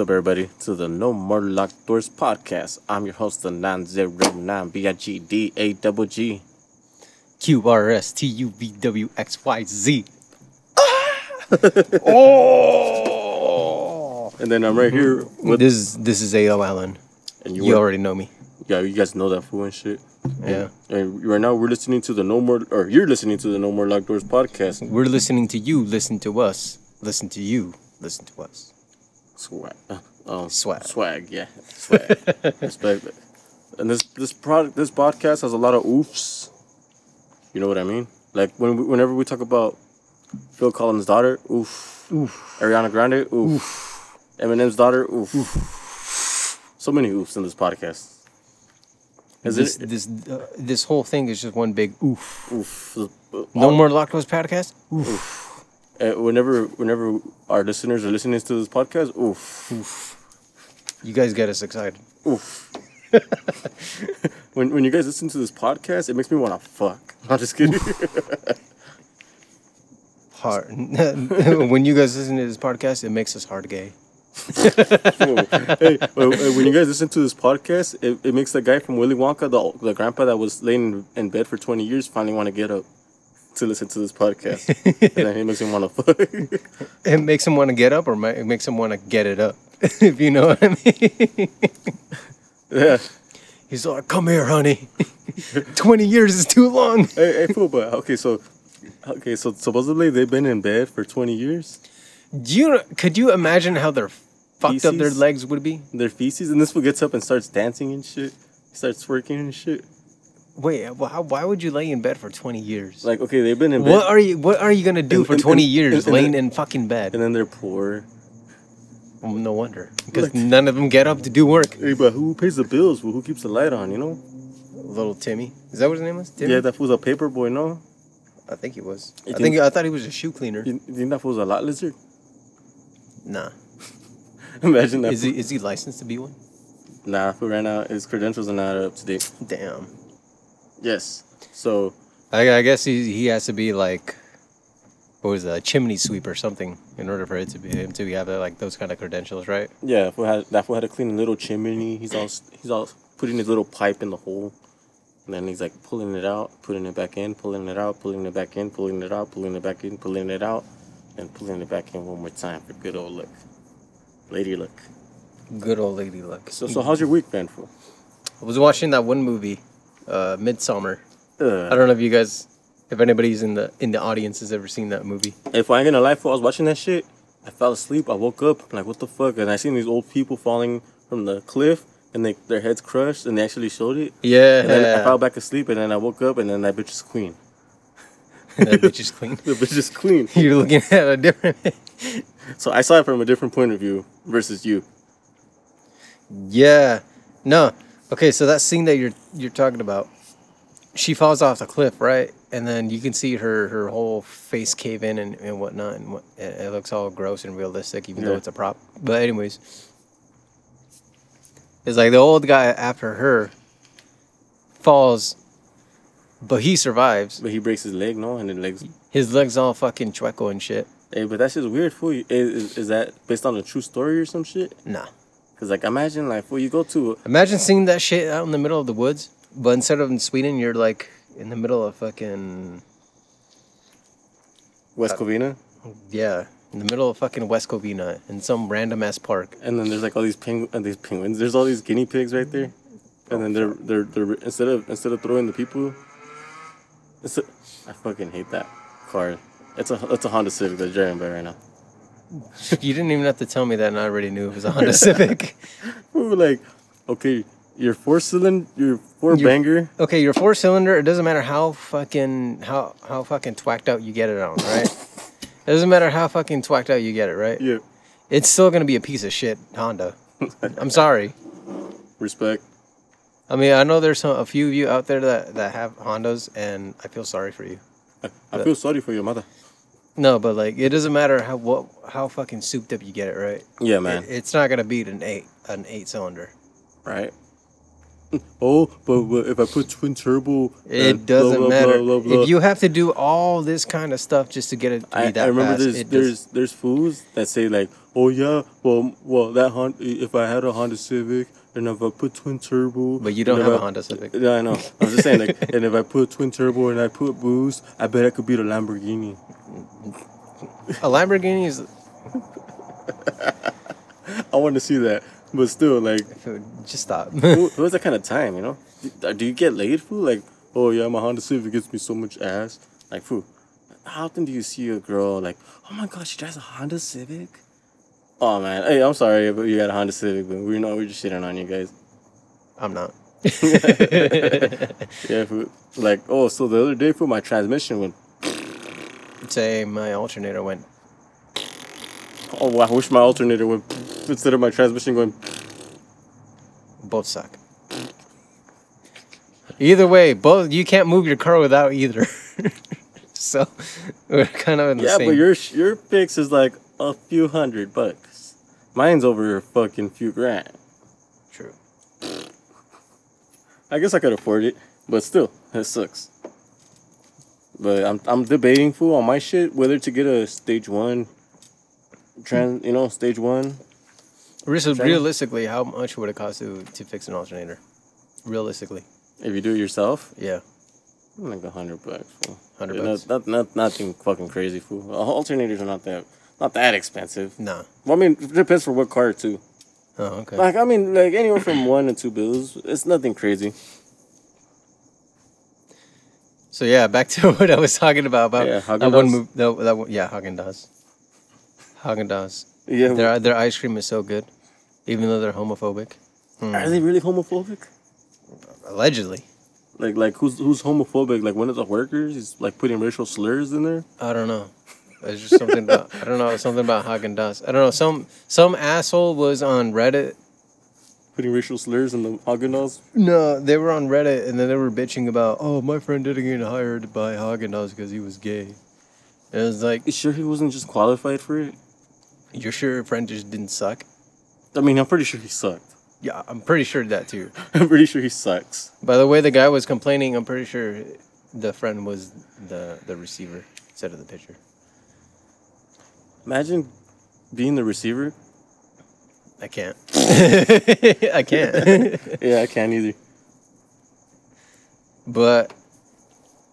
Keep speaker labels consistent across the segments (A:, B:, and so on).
A: What's up, everybody, to the No More Locked Doors podcast. I'm your host, the 909 B I G D A double G.
B: Q R S T U V W X Y Z. Ah! oh!
A: And then I'm right here mm-hmm. with,
B: This is this is A.O. Allen.
A: and
B: You
A: you,
B: already know me.
A: yeah, you guys know that fool and shit.
B: Yeah.
A: And right now, we're listening to the No More, or you're listening to the No More Locked Doors podcast.
B: We're listening to you. Listen to us. Listen to you. Listen to us.
A: Swag. Uh, um,
B: Swag.
A: Swag, yeah. Swag. Respect it. And this this product this podcast has a lot of oofs. You know what I mean? Like when we, whenever we talk about Phil Collins' daughter, oof. Oof. Ariana Grande, oof. Eminem's daughter, oof. So many oofs in this podcast. Is
B: This
A: it
B: this uh, this whole thing is just one big oof.
A: oof?
B: No more Locked Doors podcast. Oof.
A: Uh, whenever whenever our listeners are listening to this podcast, oof.
B: You guys get us excited.
A: Oof. when when you guys listen to this podcast, it makes me want to fuck. I'm just kidding.
B: Hard. when you guys listen to this podcast, it makes us hard gay.
A: hey, when you guys listen to this podcast, it, it makes the guy from Willy Wonka, the the grandpa that was laying in bed for 20 years, finally want to get up to listen to this podcast. and then he makes him want to fuck.
B: It makes him want to get up, or ma- it makes him want to get it up. if you know what I mean.
A: yeah.
B: He's like, "Come here, honey. Twenty years is too long."
A: Hey, hey, fool, but okay, so okay, so supposedly they've been in bed for 20 years.
B: Do you could you imagine how their fucked up their
A: Feces?
B: legs would be?
A: Their feces, and this fool gets up and starts dancing and shit. Starts twerking and shit.
B: Wait, well, how, why would you lay in bed for twenty years?
A: Like, okay, they've been in bed.
B: what are you What are you gonna do
A: And-
B: for
A: and-
B: twenty
A: and-
B: years, laying in fucking bed?
A: and then they're poor.
B: Well, no wonder, because
A: Like-
B: none of them get up to do work.
A: Hey, but who pays the bills? Who keeps the light on, you know?
B: Little Timmy, is that what his name was? Timmy?
A: Yeah, that fool's a paper boy, no?
B: I think he was.
A: You
B: I
A: think-
B: think I thought he was a shoe cleaner.
A: You, think that fool's a lot lizard?
B: Nah,
A: Imagine that.
B: is he is he licensed to be one?
A: Nah, fool ran out. His credentials are not up to date.
B: Damn.
A: Yes. So,
B: I, I guess he he has to be like, what was that, a chimney sweep or something, in order for it to be him to be have like those kind of credentials, right?
A: yeah, that fool had, that fool had to clean a little chimney. He's all he's all putting his little pipe in the hole. And then he's like pulling it out, putting it back in, pulling it out, pulling it back in, pulling it out, pulling it back in, pulling it out, and pulling it back in one more time for good old luck. Lady luck.
B: Good old lady luck.
A: So, so how's your week been, fool?
B: I was watching that one movie, uh, Midsommar. I
A: Uh,
B: don't know if you guys, if anybody's in the in the audience has ever seen that movie.
A: if I ain't gonna lie, fool, I was watching that shit. I fell asleep. I woke up. I'm like, what the fuck? And I seen these old people falling from the cliff, and they their heads crushed, and they actually showed it.
B: Yeah,
A: And then I fell back asleep, and then I woke up, and then that bitch is queen.
B: that bitch is clean.
A: The bitch is queen.
B: You're looking at a different.
A: So I saw it from a different point of view versus you.
B: yeah, no. Okay, so that scene that you're you're talking about, she falls off the cliff, right? And then you can see her her whole face cave in and, and whatnot, and what, it, looks all gross and realistic, even though it's a prop. But anyways, it's like the old guy after her falls, but he survives.
A: But he breaks his leg, no, and the legs.
B: His legs all fucking chueco and shit.
A: Hey, but that's just weird, fool. Is, is, is that based on a true story or some shit?
B: Nah.
A: Cause like imagine like fool, you go to
B: Imagine seeing that shit out in the middle of the woods, but instead of in Sweden, you're like in the middle of fucking
A: West Covina,
B: yeah, in the middle of fucking West Covina in some random ass park.
A: and then there's like all these pengu- uh, these penguins. There's all these guinea pigs right there, and then they're they're they're instead of instead of throwing the people, it's a, I fucking hate that car. It's a it's a Honda Civic that's driving by right now.
B: you didn't even have to tell me that, and I already knew it was a Honda Civic.
A: We were like, okay, your four cylinder, your four
B: Your-
A: banger.
B: Okay, your four cylinder. It doesn't matter how fucking how how fucking twacked out you get it on, right? it doesn't matter how fucking twacked out you get it, right?
A: Yeah,
B: It's still gonna be a piece of shit Honda. I'm sorry.
A: respect.
B: I mean, I know there's some, a few of you out there that, that have Hondas, and I feel sorry for you.
A: I, I feel sorry for your mother.
B: No, but like it doesn't matter how what how fucking souped up you get it, right?
A: Yeah, man.
B: It- it's not gonna beat an eight an eight cylinder.
A: right. Oh, but, but if I put twin turbo,
B: It doesn't
A: blah,
B: matter.
A: blah, blah, blah.
B: If you have to do all this kind of stuff just to get it to be
A: I,
B: that
A: I remember
B: fast,
A: there's there's
B: does,
A: there's fools that say like, oh yeah, well well that Honda, if I had a Honda Civic and if I put twin turbo,
B: But you don't have a
A: I-
B: Honda Civic.
A: Yeah, I know. I'm just saying like, and if I put twin turbo and I put boost, I bet I could beat a Lamborghini.
B: A Lamborghini is
A: I want to see that, but still like,
B: just stop.
A: who, who has that kind of time? You know, do, you get laid, fool? Like, oh yeah, my Honda Civic gets me so much ass. Like, fool, how often do you see a girl like, oh my god, she drives a Honda Civic? Oh man, hey, I'm sorry, but you got a Honda Civic, but we know we're just shitting on you guys.
B: I'm not.
A: Yeah, fool. Like, oh, so the other day, fool, my transmission went.
B: Say my alternator went.
A: Oh, wow, I wish my alternator went instead of my transmission going.
B: Both suck. Either way, both you can't move your car without either. so we're kind of in the
A: Yeah,
B: same.
A: but your your fix is like a few hundred bucks. Mine's over a fucking few grand.
B: true.
A: I guess I could afford it, but still, it sucks. But I'm I'm debating fool on my shit whether to get a stage one. Trans, you know, stage one.
B: Real-? Realistically, how much would it cost to to fix an alternator? Realistically,
A: If you do it yourself,
B: yeah,
A: like a hundred bucks. Fool.
B: 100
A: Yeah,
B: bucks.
A: Not, not not nothing fucking crazy, fool. Uh, alternators are not that not that expensive.
B: nah.
A: Well, I mean, it depends for what car too.
B: Oh, okay.
A: Like I mean, like anywhere from one to two bills. It's nothing crazy.
B: So yeah, back to what I was talking about about
A: Yeah,
B: that one move. That, that one, yeah, Haagen-Dazs. Hagen Dazs.
A: Yeah.
B: Their their ice cream is so good, even though they're homophobic. Hmm.
A: Are they really homophobic?
B: Allegedly,
A: Like like who's who's homophobic? Like one of the workers is like putting racial slurs in there.
B: I don't know. It's just something about I don't know something about Haagen-Dazs. I don't know. Some some asshole was on Reddit.
A: Putting racial slurs in the Haagen-Dazs.
B: No, they were on Reddit and then they were bitching about, oh, my friend didn't get hired by Haagen-Dazs because he was gay. And it was like,
A: You sure he wasn't just qualified for it?
B: you're sure your friend just didn't suck?
A: I mean, I'm pretty sure he sucked.
B: Yeah, I'm pretty sure that too.
A: I'm pretty sure he sucks.
B: By the way the guy was complaining, I'm pretty sure the friend was the the receiver instead of the pitcher.
A: Imagine being the receiver.
B: I can't. I can't.
A: Yeah, I can't either.
B: but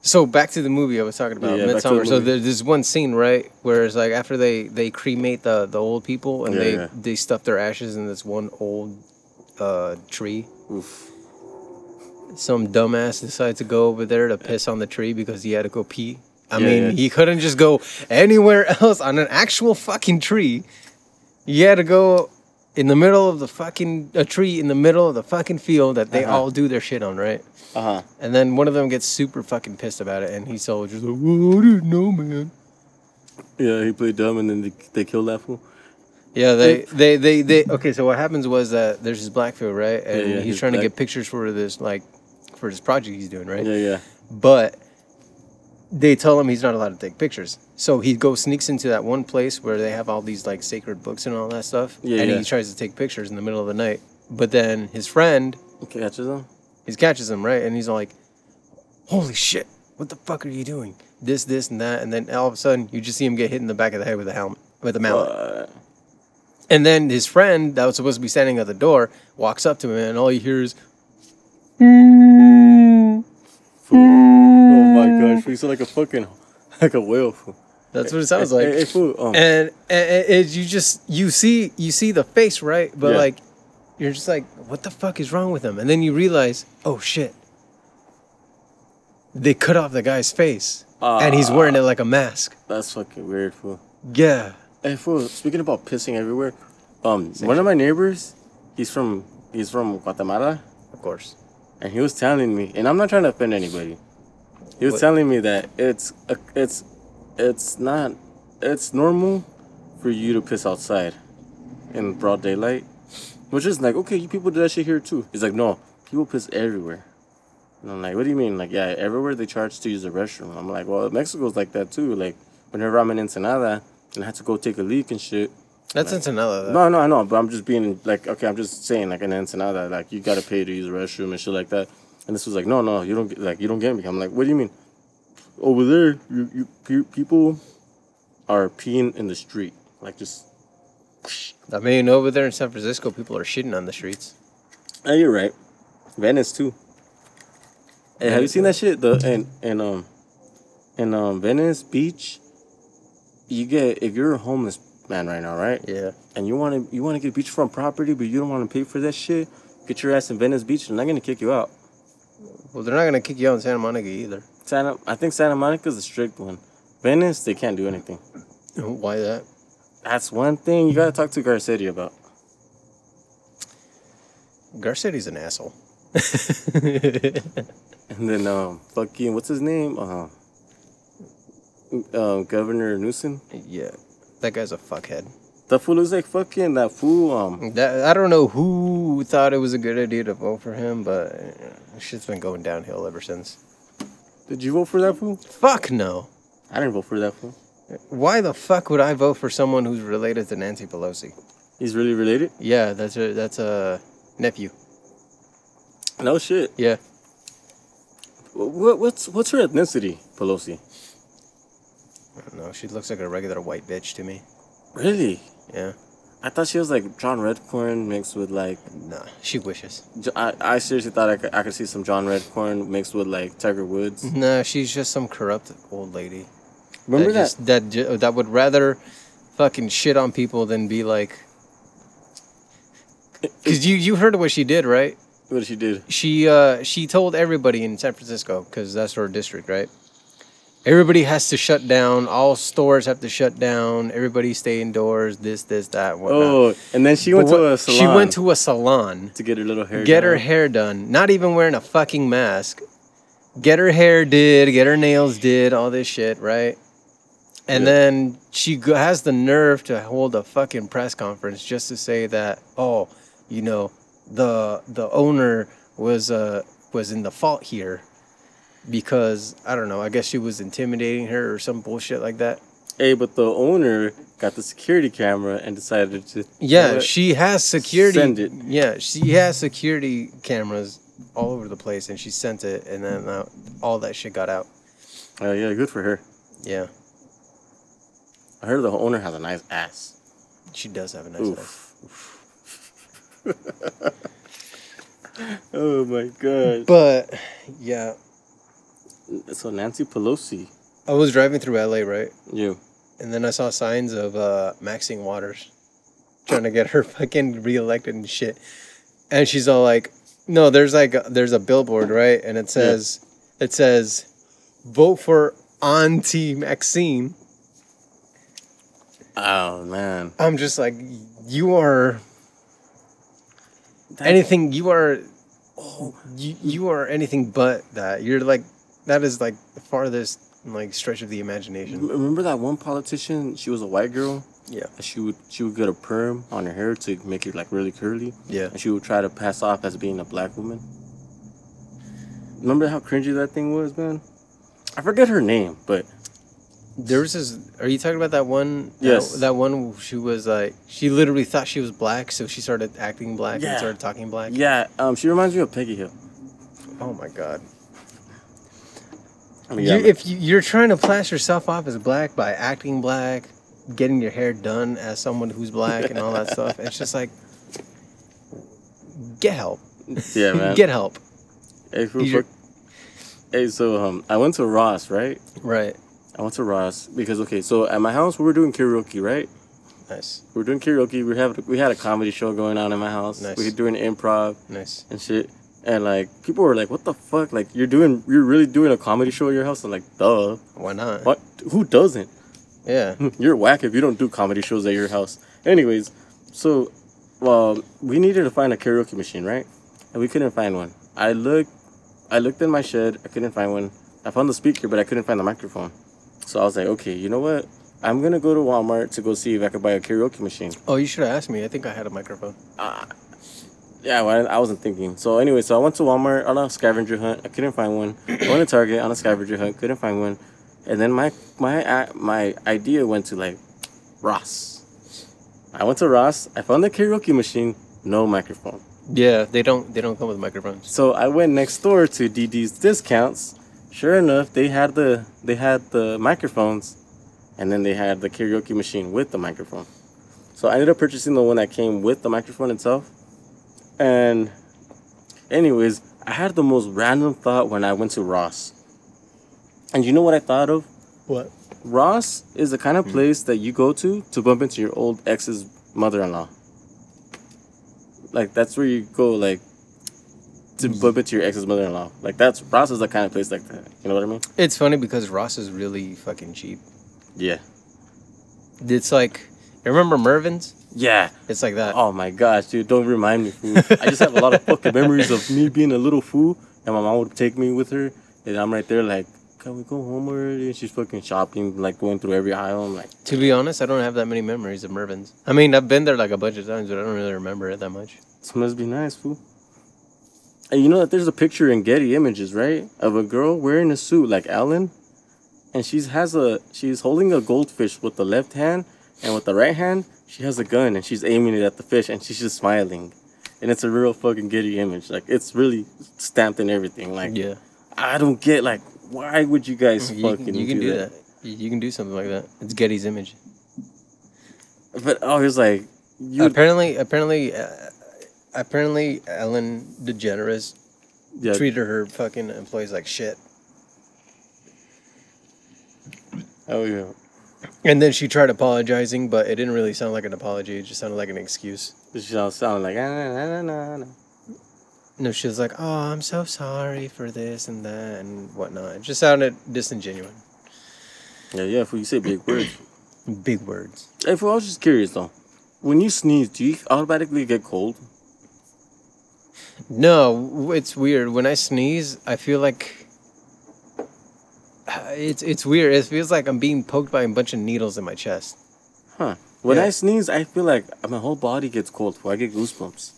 B: so back to the movie I was talking about,
A: Yeah, to the
B: So there's this one scene, right, where it's like after they they cremate the the old people and
A: Yeah,
B: they
A: yeah.
B: they stuff their ashes in this one old uh, tree.
A: Oof.
B: Some dumbass decides to go over there to piss on the tree because he had to go pee. I mean, he couldn't just go anywhere else on an actual fucking tree. He had to go in the middle of the fucking a tree in the middle of the fucking field that they
A: Uh-huh.
B: all do their shit on, right?
A: Uh huh.
B: And then one of them gets super fucking pissed about it, and he's all just like, "Well, I didn't know, man."
A: Yeah, he played dumb and then they, they killed that fool.
B: Yeah, they, they, they, they. Okay, so what happens was that there's this Blackfield, right? And
A: yeah,
B: he's
A: he's
B: trying to
A: black.
B: get pictures for this, like, for this project he's doing, right?
A: Yeah, yeah.
B: But they tell him he's not allowed to take pictures. So he goes sneaks into that one place where they have all these like sacred books and all that stuff.
A: Yeah,
B: and
A: yeah.
B: he tries to take pictures in the middle of the night. But then his friend,
A: Catches him.
B: he catches him, right? And he's like, Holy shit, what the fuck are you doing? This, this, and that. And then all of a sudden you just see him get hit in the back of the head with a helmet with a mallet.
A: Uh,
B: And then his friend that was supposed to be standing at the door walks up to him and all you hear is
A: fool. Oh my gosh, we he's like a fucking like a whale. Fool.
B: that's what it sounds like.
A: Hey, hey, fool. Um,
B: and, and it, you just you see you see the face right but
A: Yeah.
B: like you're just like what the fuck is wrong with him and then you realize oh shit they cut off the guy's face and he's wearing it like a mask
A: that's fucking weird, fool.
B: yeah
A: Hey, fool. Speaking about pissing everywhere, um, one of my neighbors, he's from he's from Guatemala,
B: of course
A: and he was telling me, and I'm not trying to offend anybody. He was
B: What?
A: telling me that it's a, it's it's not it's normal for you to piss outside in broad daylight, which is like okay, you people do that shit here too. He's like, no, people piss everywhere. And I'm like, what do you mean? Like, yeah, everywhere they charge to use the restroom. I'm like, well, Mexico's like that too. Like, whenever I'm in Ensenada and I had to go take a leak and shit,
B: That's Ensenada. Though.
A: No, no, I know, but I'm just being like, okay, I'm just saying like an Ensenada, like you gotta pay to use the restroom and shit like that. And this was like, no, no, you don't get like you don't get me. I'm like, what do you mean? Over there, you, you people are peeing in the street, like just.
B: I mean, over there in San Francisco, people are shitting on the streets.
A: Oh, you're right. Venice too. Hey, have you seen that shit? The and and um, in um Venice Beach, you get if you're a homeless man right now, right?
B: Yeah.
A: and you want to you want to get beachfront property, but you don't want to pay for that shit, get your ass in Venice Beach. They're not gonna kick you out.
B: Well, they're not gonna kick you out in Santa Monica either.
A: Santa, I think Santa Monica's a strict one. Venice, they can't do anything.
B: Why that?
A: That's one thing you gotta talk to Garcetti about.
B: Garcetti's an asshole.
A: And then um, fucking what's his name? Uh, um, Governor Newsom.
B: yeah, that guy's a fuckhead.
A: The fool is like fucking that fool. Um,
B: That I don't know who thought it was a good idea to vote for him, but uh, shit's been going downhill ever since.
A: did you vote for that fool?
B: Fuck no.
A: I didn't vote for that fool.
B: Why the fuck would I vote for someone who's related to Nancy Pelosi?
A: He's really related.
B: Yeah, that's a that's a nephew.
A: No shit.
B: Yeah.
A: What, what's what's her ethnicity, Pelosi?
B: I don't know. She looks like a regular white bitch to me.
A: Really?
B: Yeah.
A: I thought she was like John Redcorn mixed with like.
B: Nah, she wishes.
A: I, I seriously thought I could, I could see some John Redcorn mixed with like Tiger Woods.
B: Nah, she's just some corrupt old lady.
A: Remember that?
B: just, that that would rather fucking shit on people than be like. Cause you you heard what she did, right?
A: What she did?
B: She uh she told everybody in San Francisco because that's her district, right? Everybody has to shut down. All stores have to shut down. Everybody stay indoors. This, this, that. Whatnot.
A: Oh, and then she went
B: But
A: to a salon.
B: She went to a salon.
A: to get her little hair.
B: get her
A: done.
B: hair done. Not even wearing a fucking mask. Get her hair did. Get her nails did. All this shit, right? And
A: Yeah.
B: then she has the nerve to hold a fucking press conference just to say that, oh, you know, the the owner was uh was in the fault here because I don't know. I guess she was intimidating her or some bullshit like that.
A: Hey, but the owner got the security camera and decided to.
B: Yeah, she has security.
A: Send it.
B: Yeah, she has security cameras all over the place, and she sent it, and then uh, all that shit got out.
A: Oh yeah, good for her.
B: Yeah,
A: I heard the owner has a nice ass.
B: she does have a nice ass.
A: Oof. oh my god.
B: But yeah,
A: So Nancy Pelosi,
B: I was driving through LA, right,
A: you.
B: and then I saw signs of uh, Maxine Waters trying to get her fucking reelected and shit, and she's all like, "No, there's like a, there's a billboard, right, and it says it says, vote for Auntie Maxine."
A: Oh man.
B: I'm just like, you are anything. You are, you, you are anything but that. You're like, that is like the farthest like stretch of the imagination.
A: Remember that one politician? She was a white girl.
B: Yeah,
A: She would she would get a perm on her hair to make it like really curly,
B: yeah.
A: and she would try to pass off as being a black woman. Remember how cringy that thing was, man? I forget her name, but
B: There was this. Are you talking about that one?
A: Yes.
B: That, that one. She was like, she literally thought she was black, so she started acting black
A: Yeah.
B: and started talking black.
A: yeah, um, she reminds me of Peggy Hill.
B: Oh my god.
A: Mean,
B: you, if you, you're trying to plaster yourself off as black by acting black, getting your hair done as someone who's black and all that stuff, it's just like, get help.
A: yeah, man.
B: Get help.
A: hey, for,
B: These are-
A: for- hey, so um, I went to Ross, right?
B: Right.
A: I went to Ross because okay, so at my house we were doing karaoke, right?
B: Nice.
A: We were doing karaoke. We have we had a comedy show going on in my house.
B: Nice.
A: We were doing improv
B: Nice.
A: and shit. And like people were like, "What the fuck? Like you're doing, you're really doing a comedy show at your house?" I'm like, "Duh.
B: Why not?
A: What? Who doesn't?
B: Yeah.
A: You're whack if you don't do comedy shows at your house." Anyways, so, well, we needed to find a karaoke machine, right? And we couldn't find one. I looked, I looked in my shed. I couldn't find one. I found the speaker, but I couldn't find the microphone. So I was like, okay, you know what? I'm gonna go to Walmart to go see if I could buy a karaoke machine.
B: Oh, you should have asked me. I think I had a microphone.
A: Uh, Yeah, well, I wasn't thinking. So anyway, so I went to Walmart on a scavenger hunt. I couldn't find one. I went to Target on a scavenger hunt. Couldn't find one. And then my my my idea went to like Ross. I went to Ross. I found the karaoke machine, no microphone.
B: Yeah, they don't they don't come with microphones.
A: So I went next door to DD's Discounts. Sure enough, they had the they had the microphones, and then they had the karaoke machine with the microphone. So I ended up purchasing the one that came with the microphone itself. And, anyways, I had the most random thought when I went to Ross. And you know what I thought of?
B: What?
A: Ross is the kind of hmm. place that you go to to bump into your old ex's mother-in-law. Like that's where you go, like to hmm. bump into your ex's mother-in-law. Like that's Ross is the kind of place like that. You know what I mean?
B: It's funny because Ross is really fucking cheap.
A: Yeah.
B: It's like, you remember Mervyn's?
A: Yeah.
B: It's like that.
A: Oh my gosh, dude! Don't remind me, fool. I just have a lot of fucking memories of me being a little fool, and my mom would take me with her, and I'm right there like, can we go home already? And she's fucking shopping, like going through every aisle. I'm like,
B: To be honest, I don't have that many memories of Mervyn's. I mean, I've been there like a bunch of times, but I don't really remember it that much.
A: this must be nice, fool. And you know that there's a picture in Getty Images, right, of a girl wearing a suit like Ellen, and she's has a she's holding a goldfish with the left hand, and with the right hand she has a gun and she's aiming it at the fish, and she's just smiling, and it's a real fucking Getty image. Like it's really stamped and everything. Like
B: Yeah.
A: I don't get like why would you guys
B: You,
A: fucking
B: can- you can
A: do,
B: do
A: that?
B: that. You, you can do something like that. It's Getty's image.
A: But oh, he's like, you
B: apparently, apparently, uh, apparently, Ellen DeGeneres
A: yeah,
B: treated her fucking employees like shit.
A: oh yeah.
B: And then she tried apologizing, but it didn't really sound like an apology. It just sounded like an excuse.
A: She sound sound like ah, nah, nah, nah, nah.
B: No, she was like, "Oh, I'm so sorry for this and that and whatnot." It just sounded disingenuous.
A: yeah, yeah. If you say big words.
B: Big words.
A: Hey, fool, I was just curious though. When you sneeze, do you automatically get cold?
B: No, it's weird. When I sneeze, I feel like it's it's weird. It feels like I'm being poked by a bunch of needles in my chest.
A: Huh. When
B: Yeah.
A: I sneeze, I feel like my whole body gets cold. Fool. I get goosebumps.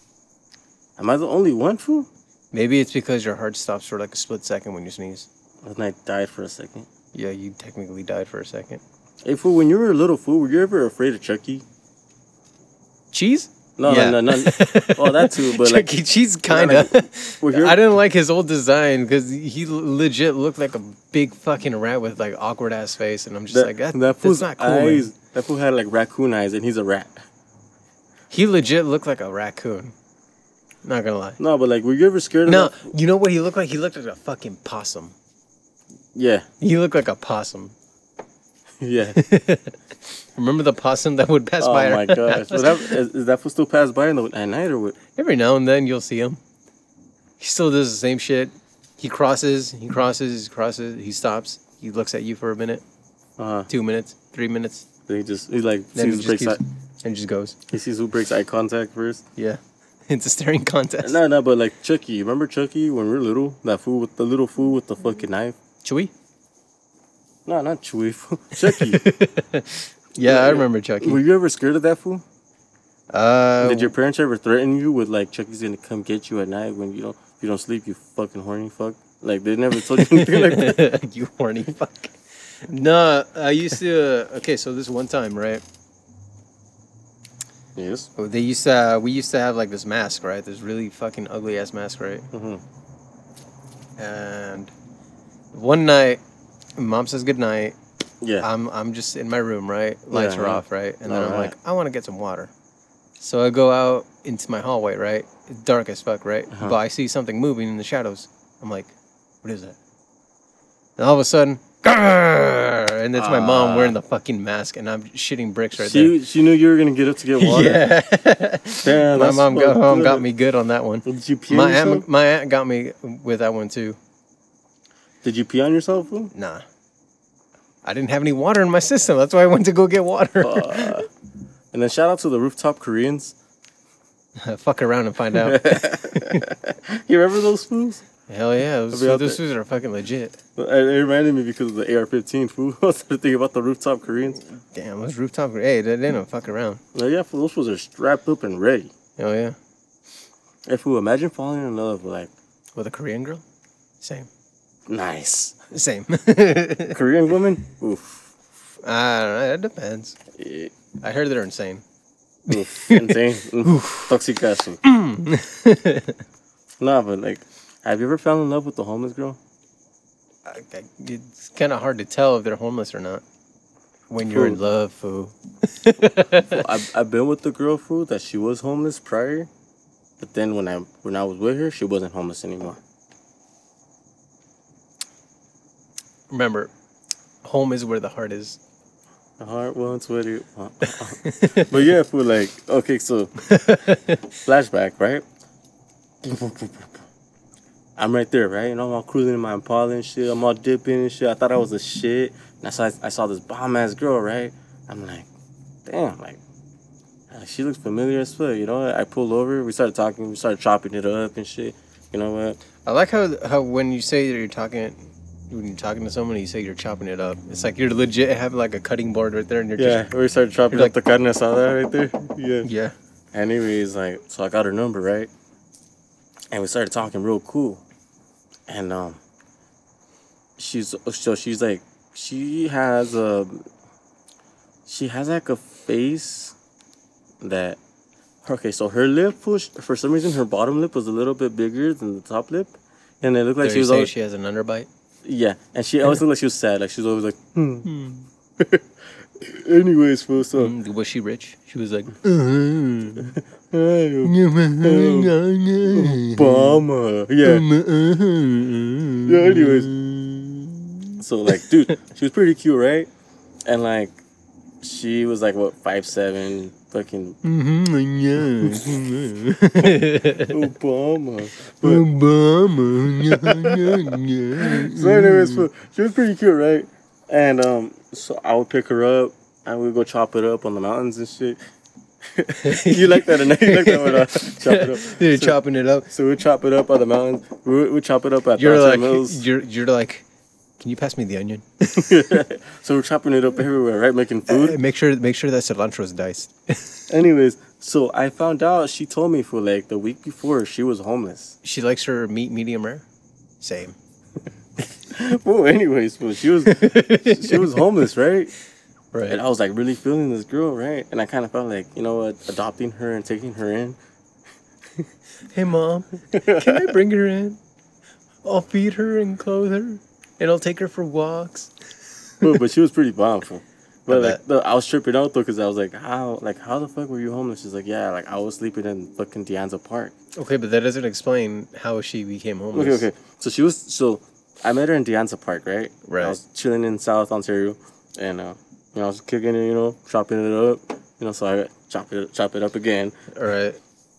A: Am I the only one, fool?
B: Maybe it's because your heart stops for like a split second when you sneeze.
A: And I died for a second.
B: Yeah, you technically died for a second.
A: Hey, fool, when you were a little fool, were you ever afraid of Chucky?
B: Cheese?
A: No,
B: Yeah.
A: no, no, no. Well, that too, but like,
B: Chuck E. Cheese, kind of. I didn't like his old design because he legit looked like a big fucking rat with like awkward ass face, and I'm just
A: that,
B: like, that,
A: that
B: that's
A: fool's
B: not cool. man."
A: eyes, that fool had like raccoon eyes, and he's a rat.
B: He legit looked like a raccoon. Not gonna lie.
A: No, but like, were you ever scared of
B: him?
A: No,
B: you know what he looked like? He looked like a fucking possum.
A: Yeah,
B: He looked like a possum.
A: yeah.
B: Remember the possum that would pass
A: oh
B: by? our
A: my gosh, but that, is, is that fool still pass by in the, at night or what?
B: Every now and then you'll see him. He still does the same shit. He crosses, he crosses, he crosses, he stops. He looks at you for a minute,
A: Uh,
B: two minutes, three minutes,
A: then he just he like
B: then he
A: sees who
B: just
A: breaks
B: keeps,
A: eye,
B: and just goes.
A: he sees who breaks eye contact first.
B: Yeah. It's a staring contest.
A: No, no, but like Chucky. Remember Chucky when we were little? That fool with the little fool with the fucking knife.
B: Chewy?
A: No, not Chewy. fool. Chucky.
B: Yeah, I remember Chucky.
A: were you ever scared of that fool?
B: Uh,
A: Did your parents ever threaten you with like Chucky's gonna come get you at night when you don't you don't sleep? You fucking horny fuck. Like they never told you anything like that.
B: you horny fuck. No, I used to. Uh, okay, so this one time, right?
A: Yes.
B: Oh, They used to. Uh, we used to have like this mask, right? This really fucking ugly ass mask, right?
A: hmm
B: And one night, mom says good night.
A: Yeah.
B: I'm I'm just in my room, right? Lights
A: Yeah,
B: are
A: yeah.
B: off, right? And then I'm
A: Alright.
B: like, I want to get some water. So I go out into my hallway, right? It's dark as fuck, right?
A: Uh-huh.
B: But I see something moving in the shadows. I'm like, what is that? And all of a sudden, "Grrr!" and it's my mom
A: Ah.
B: wearing the fucking mask, and I'm shitting bricks right
A: she she knew you were gonna get up to get
B: there.
A: water.
B: yeah.
A: Damn,
B: my
A: that's
B: mom got
A: fucked
B: home, got me good on that one.
A: Did you pee
B: My aunt, my aunt got me with that one too.
A: Did you pee on yourself? Fool?
B: Nah. I didn't have any water in my system. That's why I went to go get water.
A: Uh, and then shout out to the rooftop Koreans.
B: Fuck around and find out.
A: You remember those fools?
B: Hell yeah, those,
A: out
B: those foods are fucking legit.
A: It it reminded me because of the AR-15 fool. I was thinking about the rooftop Koreans.
B: Damn, those rooftop. Hey, they, they don't fuck around.
A: Like, yeah, those fools are strapped up and ready.
B: Hell yeah,
A: If fool, imagine falling in love with like
B: with a Korean girl. Same,
A: nice
B: same.
A: Korean woman. Oof.
B: I don't know. It depends.
A: Eh,
B: I heard they're insane.
A: Oof, insane. Toxicazo. nah, but like, have you ever fell in love with the homeless girl?
B: I- I- It's kind of hard to tell if they're homeless or not when you're in love, fool.
A: I've, I've been with the girl food that she was homeless prior, but then when I when I was with her, she wasn't homeless anymore.
B: Remember, home is where the heart is.
A: The heart wants what it wants. but yeah, for like okay, so flashback, right? I'm right there, right? You know, I'm all cruising in my Impala and shit. I'm all dipping and shit. I thought I was a shit. And I saw I saw this bomb ass girl, right? I'm like, damn, like, she looks familiar as fuck. You know, I pulled over. We started talking. We started chopping it up and shit. You know what?
B: I like how how when you say that you're talking when you're talking to someone, you say you're chopping it up. It's like you're legit having like a cutting board right there, and you're
A: Yeah, we started chopping up the carne asada right there. Yeah.
B: just yeah.
A: Anyways, like, so I got her number, right? And we started talking real cool. And um she's so she's like she has a she has like a face that okay, so her lip push for some reason her bottom lip was a little bit bigger than the top lip. And it looked like
B: Like
A: she was
B: say
A: always,
B: she has an underbite.
A: Yeah, and she always looked like she was sad, like she was always like, hmm. Anyways, fool, so
B: Mm, was she rich? She was like,
A: Obama. Yeah. Yeah, anyways. So like, dude, she was pretty cute, right? And like, she was like what five seven, fucking Obama. Obama. So anyways, so she was pretty cute, right? And um, so I would pick her up and we'd go chop it up on the mountains and shit. you like that? And you like that when I chop it up?
B: You're
A: So-
B: chopping it up.
A: So we chop it up on the mountains. We we chop it up at
B: You're like,
A: Mills.
B: you're you're like, can you pass me the onion?
A: so we're chopping it up everywhere, right? Making food.
B: Uh, make sure make sure that cilantro is diced.
A: Anyways, so I found out she told me for like the week before she was homeless.
B: she likes her meat medium rare. Same.
A: well, anyways, well, she was she was homeless, right?
B: Right.
A: And I was like really feeling this girl, right? And I kind of felt like you know what, adopting her and taking her in.
B: Hey mom, can I bring her in? I'll feed her and clothe her, and I'll take her for walks.
A: but, but she was pretty fool. But
B: I
A: like, the, I was tripping out though, cause I was like, how, like, how the fuck were you homeless? She's like, yeah, like I was sleeping in fucking De Anza Park.
B: Okay, but that doesn't explain how she became homeless.
A: Okay, okay. So she was so I met her in De Anza Park, right?
B: Right.
A: I was chilling in South Ontario, and uh, you know, I was kicking it, you know, chopping it up, you know. So I chop it, chop it up again,
B: All right.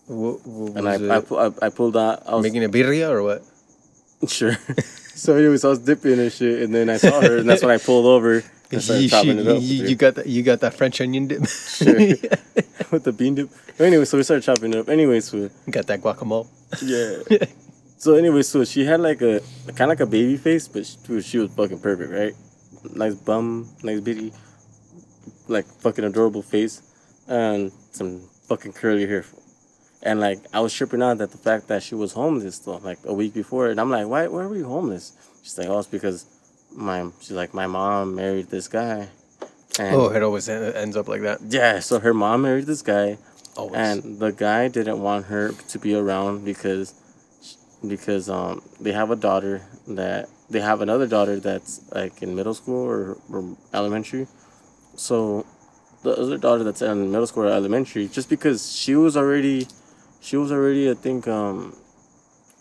B: What, what
A: and I, I, I, I pulled out. I was
B: making a birria or what?
A: sure. so anyways, I was dipping and shit, and then I saw her, and that's when I pulled over
B: You,
A: it up.
B: you, you got that? You got that French onion dip?
A: with the bean dip. Anyway, so we started chopping it up. Anyways, so
B: got that guacamole?
A: Yeah. so anyway, so she had like a kind of like a baby face, but she, dude, she was fucking perfect, right? Nice bum, nice bitty, like fucking adorable face, and some fucking curly hair. And like I was tripping out at the fact that she was homeless though, like a week before, and I'm like, why? Why were you homeless? She's like, oh, it's because my she's like my mom married this guy. And
B: Oh, it always ends up like that.
A: yeah, so her mom married this guy,
B: Always.
A: and the guy didn't want her to be around because because um they have a daughter that they have another daughter that's like in middle school or, or elementary so the other daughter that's in middle school or elementary just because she was already she was already i think um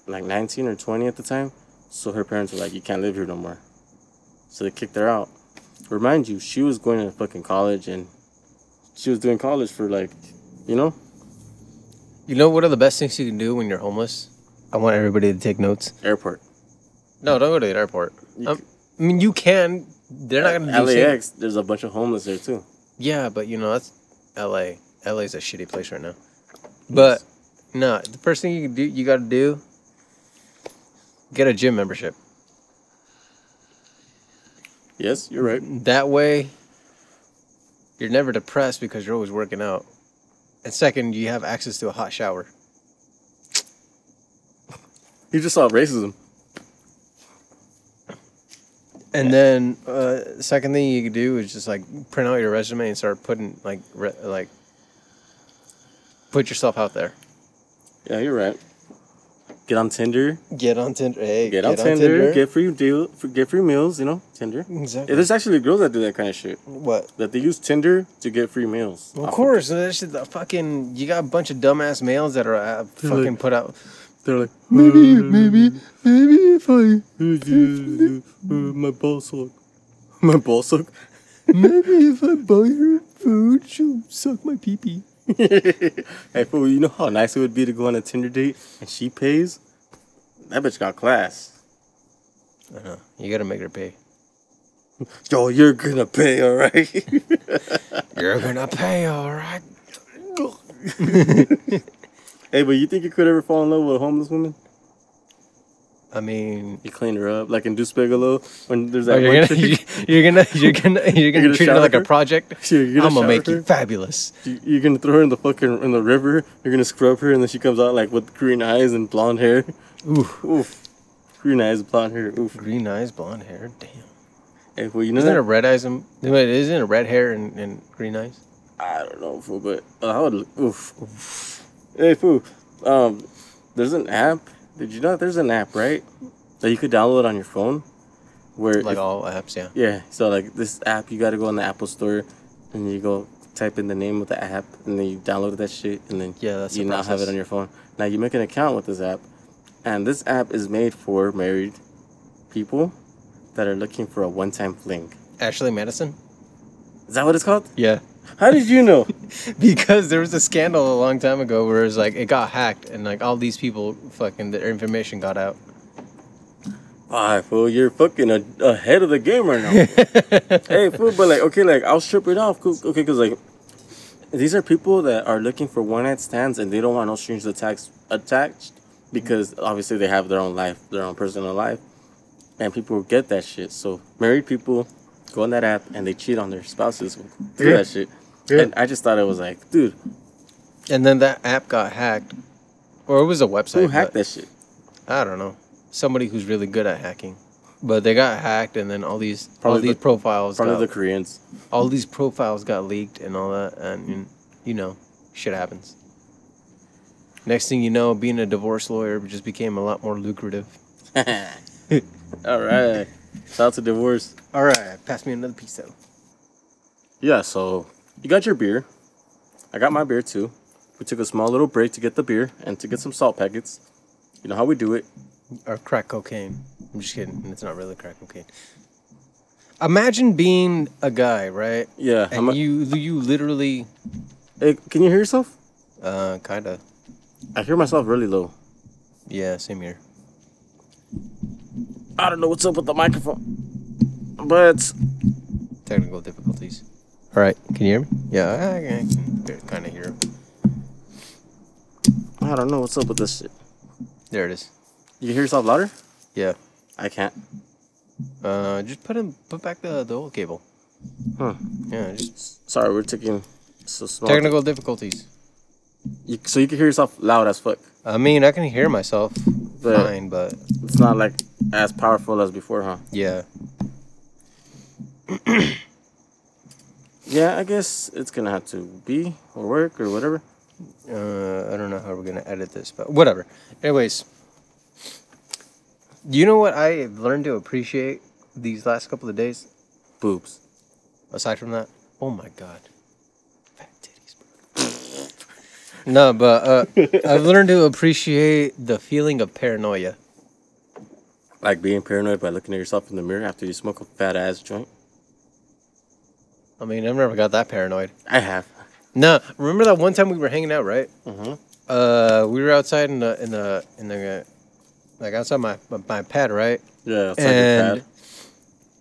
A: like 19 or 20 at the time so her parents were like you can't live here no more so they kicked her out remind you she was going to fucking college and she was doing college for like you know
B: you know what are the best things you can do when you're homeless? I want everybody to take notes.
A: airport
B: No, don't go to the airport. Um, I mean, you can. They're not gonna do
A: LAX, there's a bunch of homeless there too.
B: Yeah, but you know that's L.A. L.A.'s a shitty place right now. But no, the first thing you can do, you got to do, get a gym membership.
A: Yes, you're right.
B: That way, you're never depressed because you're always working out. And second, you have access to a hot shower.
A: You just saw racism.
B: And then, uh, second thing you can do is just like print out your resume and start putting like re- like Put yourself out there.
A: Yeah, you're right. Get on Tinder.
B: Get on Tinder. Hey,
A: Get, on, Tinder, Get free deal. Get free meals. You know, Tinder.
B: exactly.
A: Yeah, there's actually girls that do that kind of shit.
B: what?
A: That they use Tinder to get free meals.
B: Of
A: off
B: course, that shit. The fucking you got a bunch of dumbass males that are uh, fucking
A: like-
B: put out.
A: They're like,
B: Maybe, maybe, maybe if I,
A: my ball suck. My ball suck.
B: maybe if I buy her food, she'll suck my pee pee.
A: hey, fool, you know how nice it would be to go on a Tinder date and she pays? That bitch got class.
B: I know. You gotta make her pay.
A: Yo, you're gonna pay, alright?
B: You're gonna pay, all right.
A: hey, but you think you could ever fall in love with a homeless woman?
B: I mean,
A: You clean her up, like in Deuce Bigalow, when there's
B: oh,
A: that
B: you're gonna, you're gonna, you're gonna, you're gonna
A: gonna
B: treat her like a project.
A: You're gonna
B: I'm gonna make
A: her?
B: you fabulous.
A: You- You're gonna throw her in the fucking in the river. You're gonna scrub her, and then she comes out like with green eyes and blonde hair.
B: Oof.
A: Oof, green eyes, blonde hair. Oof.
B: Green eyes, blonde hair. Damn.
A: Hey, well, you know
B: Isn't
A: that?
B: it red eyes and isn't it red hair and, and green eyes?
A: I don't know, fool, but uh, I would. Oof. Hey, fool. Um, there's an app. Did you know there's an app, right? That you could download on your phone, where
B: Like
A: if-
B: all apps, yeah.
A: yeah. So like this app, you got to go on the Apple Store, and you go type in the name of the app, and then you download that shit, and then
B: Yeah, that's
A: you now have it on your phone. Now you make an account with this app, and this app is made for married people that are looking for a one-time fling.
B: Ashley Madison.
A: Is that what it's called?
B: Yeah.
A: How did you know?
B: because there was a scandal a long time ago where it was like it got hacked and like all these people fucking their information got out.
A: Alright, fool, you're fucking a, ahead of the game right now. hey, fool, but like, okay, like, I'll strip it off. Cool, okay, because like, these are people that are looking for one night stands and they don't want no strings attacks attached because obviously they have their own life, their own personal life, and people get that shit. So married people go on that app and they cheat on their spouses through
B: Yeah.
A: that shit.
B: Yeah.
A: And I just thought it was like, dude,
B: And then that app got hacked, or it was a website.
A: who hacked
B: but
A: that shit?
B: I don't know. Somebody who's really good at hacking. But they got hacked, and then all these all these
A: the-
B: profiles
A: Probably
B: got,
A: the Koreans.
B: all these profiles got leaked and all that, and you- you know, shit happens. Next thing you know, being a divorce lawyer just became a lot more lucrative.
A: All right. Shout out to divorce.
B: All right, pass me another piece though.
A: Yeah, so you got your beer. I got my beer too. We took a small little break to get the beer and to get some salt packets. You know how we do it.
B: or crack cocaine. I'm just kidding. And it's not really crack cocaine. Imagine being a guy, right?
A: Yeah.
B: And
A: a-
B: you you literally
A: hey, can you hear yourself?
B: uh kind of
A: I hear myself really low.
B: yeah, same here.
A: I don't know what's up with the microphone. But
B: Technical difficulties. All right, can you hear me? Yeah, I, I can kind of hear.
A: I don't know what's up with this shit.
B: There it is.
A: You hear yourself louder?
B: Yeah.
A: I can't.
B: Uh, just put in put back the the old cable.
A: Huh.
B: Yeah, just
A: Sorry, we're taking so small.
B: technical difficulties.
A: You, so you can hear yourself loud as fuck.
B: I mean, I can hear myself
A: But-
B: fine, but
A: It's not like as powerful as before, huh?
B: yeah.
A: Yeah, I guess it's gonna have to be or work or whatever.
B: Uh, I don't know how we're gonna edit this, but whatever. Anyways, you know what I have learned to appreciate these last couple of days.
A: Boobs.
B: Aside from that, oh my god, fat titties. Bro. no, but uh, I've learned to appreciate the feeling of paranoia.
A: Like being paranoid by looking at yourself in the mirror after you smoke a fat ass joint.
B: I mean, I've never got that paranoid.
A: I have.
B: No, remember that one time we were hanging out, right?
A: Mm-hmm.
B: Uh, we were outside in the in the in the like outside my my, my pad, right?
A: Yeah, like
B: and
A: pad.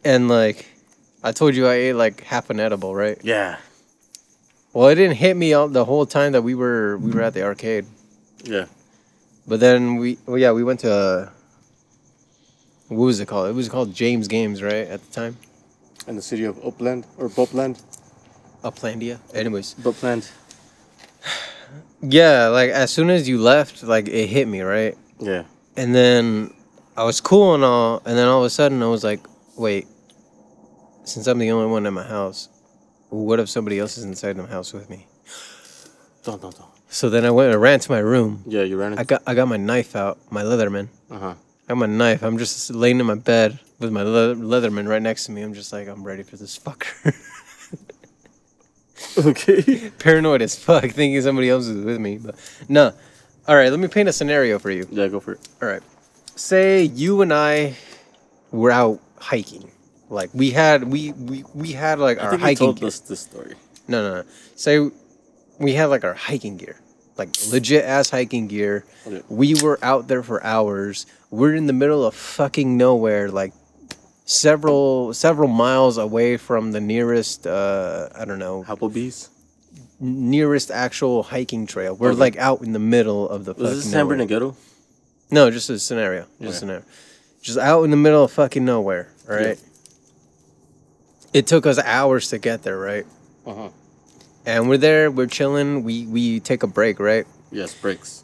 B: and like I told you I ate like half an edible, right?
A: Yeah.
B: Well, it didn't hit me all the whole time that we were we were at the arcade.
A: Yeah.
B: But then we well yeah, we went to uh, what was it called? It was called James Games, right? At the time.
A: In the city of Upland or Bopland.
B: Uplandia. Anyways.
A: Bopland.
B: Yeah, like as soon as you left, like it hit me, right?
A: Yeah.
B: And then I was cool and all, and then all of a sudden I was like, wait, since I'm the only one in my house, what if somebody else is inside the house with me?
A: Don't, don't, don't.
B: So then I went and ran to my room.
A: Yeah, you ran into.
B: I got I got my knife out, my Leatherman.
A: Uh huh.
B: I got my knife. I'm just laying in my bed with my leather, Leatherman right next to me. I'm just like, I'm ready for this fucker.
A: Okay.
B: Paranoid as fuck, thinking somebody else is with me. But no. All right, let me paint a scenario for you.
A: yeah, go for it.
B: All right. Say you and I were out hiking. Like we had we we, we had like
A: I
B: our
A: think you
B: hiking
A: told
B: gear.
A: us this story.
B: No, no, no. Say we had like our hiking gear. Like legit ass hiking gear. We were out there for hours. We're in the middle of fucking nowhere, like several several miles away from the nearest uh I don't know
A: Applebee's.
B: nearest actual hiking trail. We're
A: Okay.
B: like out in the middle of the
A: Was
B: fucking
A: this San
B: nowhere.
A: Bernardino?
B: No, just a scenario. Just
A: Yeah.
B: a scenario. Just out in the middle of fucking nowhere, all
A: Yeah.
B: right? It took us hours to get there, right?
A: Uh huh.
B: And we're there, we're chilling, we we take a break, right?
A: Yes, breaks.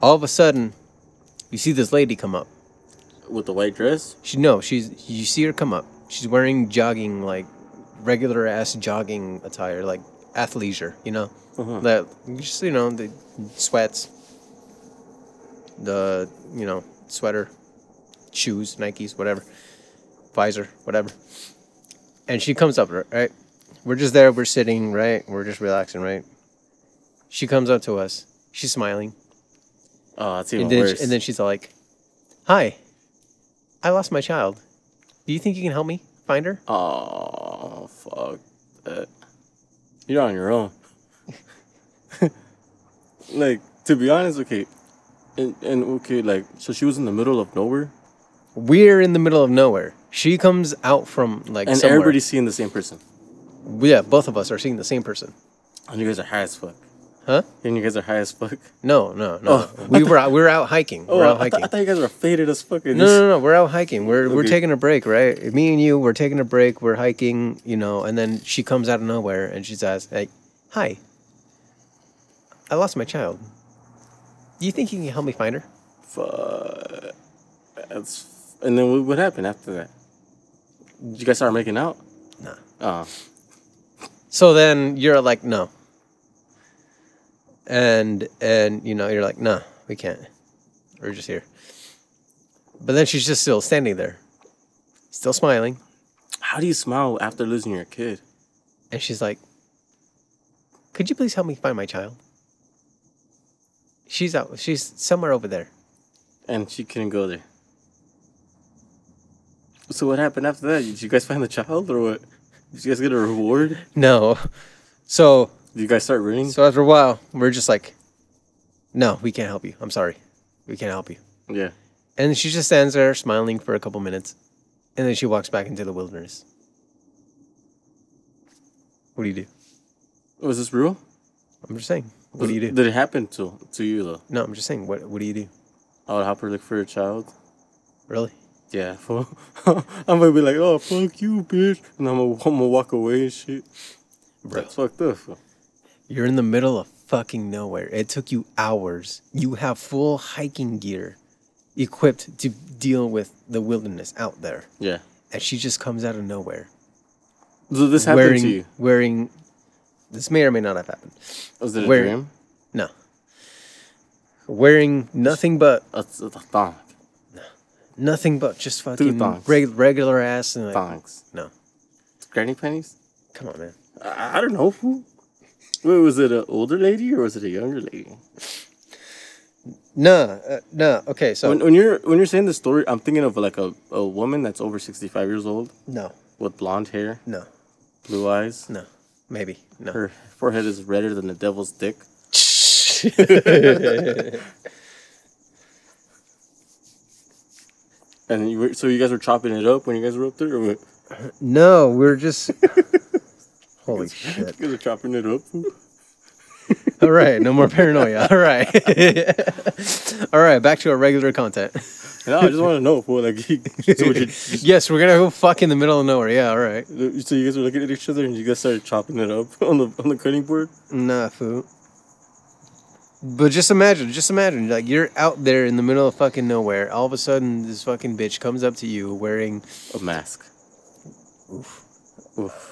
B: All of a sudden, you see this lady come up.
A: With the white dress.
B: She no, she's you see her come up. She's wearing jogging like regular ass jogging attire, like athleisure, you know?
A: Uh-huh.
B: That just you know, the sweats, the you know, sweater, shoes, Nikes, whatever, visor, whatever. And she comes up, right? We're just there, we're sitting, right? We're just relaxing, right? She comes up to us. She's smiling.
A: Oh, it's even
B: And then,
A: worse.
B: and then she's like, Hi, I lost my child. Do you think you can help me find her?
A: Oh, fuck that. You're on your own. like, to be honest, okay. And, and okay, like, so she was in the middle of nowhere,
B: We're in the middle of nowhere. She comes out from like
A: and
B: somewhere.
A: everybody's seeing the same person.
B: Yeah, both of us are seeing the same person.
A: And you guys are high as fuck.
B: Huh?
A: And you guys are high as fuck.
B: No, no, no.
A: Oh,
B: we were out, we were out hiking.
A: Oh,
B: we're out
A: I, th- I thought you guys were faded as fuck.
B: no, no, no, we're out hiking. We're we're taking a break, right? Me and you, we're taking a break. We're hiking, you know, and then she comes out of nowhere and she says, "Like, hi, I lost my child. Do you think you can help me find her?"
A: Fuck. That's. And then what, what happened after that? Did you guys start making out?
B: Nah.
A: Oh.
B: So then you're like, no. And and you know, you're like, nah, we can't. We're just here. But then she's just still standing there. Still smiling.
A: How do you smile after losing your kid?
B: And she's like, Could you please help me find my child? She's out she's somewhere over there.
A: And she couldn't go there. So what happened after that? Did you guys find the child or what? Did you guys get a reward?
B: No. So
A: Did you guys start running?
B: so after a while, we're just like, No, we can't help you. I'm sorry. We can't help you.
A: yeah.
B: And she just stands there smiling for a couple minutes. And then she walks back into the wilderness. What do you do?
A: Was this real?
B: I'm just saying. What do you do?
A: Did it happen to to you though?
B: No, I'm just saying. What What do you do?
A: I would help her look for a child.
B: Really?
A: Yeah. fool. I'm gonna be like, oh fuck you, bitch, and I'm gonna, I'm gonna walk away and shit.
B: Bro.
A: That's fucked up. fool.
B: You're in the middle of fucking nowhere. It took you hours. You have full hiking gear, equipped to deal with the wilderness out there,
A: Yeah.
B: and she just comes out of nowhere,
A: So this happened
B: wearing
A: to you?
B: wearing. This may or may not have happened.
A: Was it a
B: where-
A: dream?
B: No. Wearing nothing but
A: A, a, thong.
B: nothing but just fucking
A: thongs.
B: reg- regular ass and like,
A: Thongs.
B: no.
A: Granny panties?
B: Come on, man.
A: I, I don't know. Wait, was it an older lady or was it a younger lady?
B: No, uh, no. Okay, so
A: When, when you're when you're saying the story, I'm thinking of like a, a woman that's over 65 years old
B: no,
A: with blonde hair,
B: no,
A: blue eyes.
B: no, maybe no.
A: Her forehead is redder than the devil's dick. And you were, so you guys were chopping it up when you guys were up there, or what?
B: no, we're just. Holy shit!
A: You guys were chopping it up.
B: All right, no more paranoia. All right, all right. Back to our regular content.
A: No, I just want to know, fool, like, so, you,
B: yes, we're gonna go fuck in the middle of nowhere. Yeah, all right.
A: so you guys were looking at each other and you guys started chopping it up on the on the cutting board.
B: Nah, fool. But just imagine, just imagine, like you're out there in the middle of fucking nowhere. All of a sudden, this fucking bitch comes up to you wearing
A: A mask. Oof.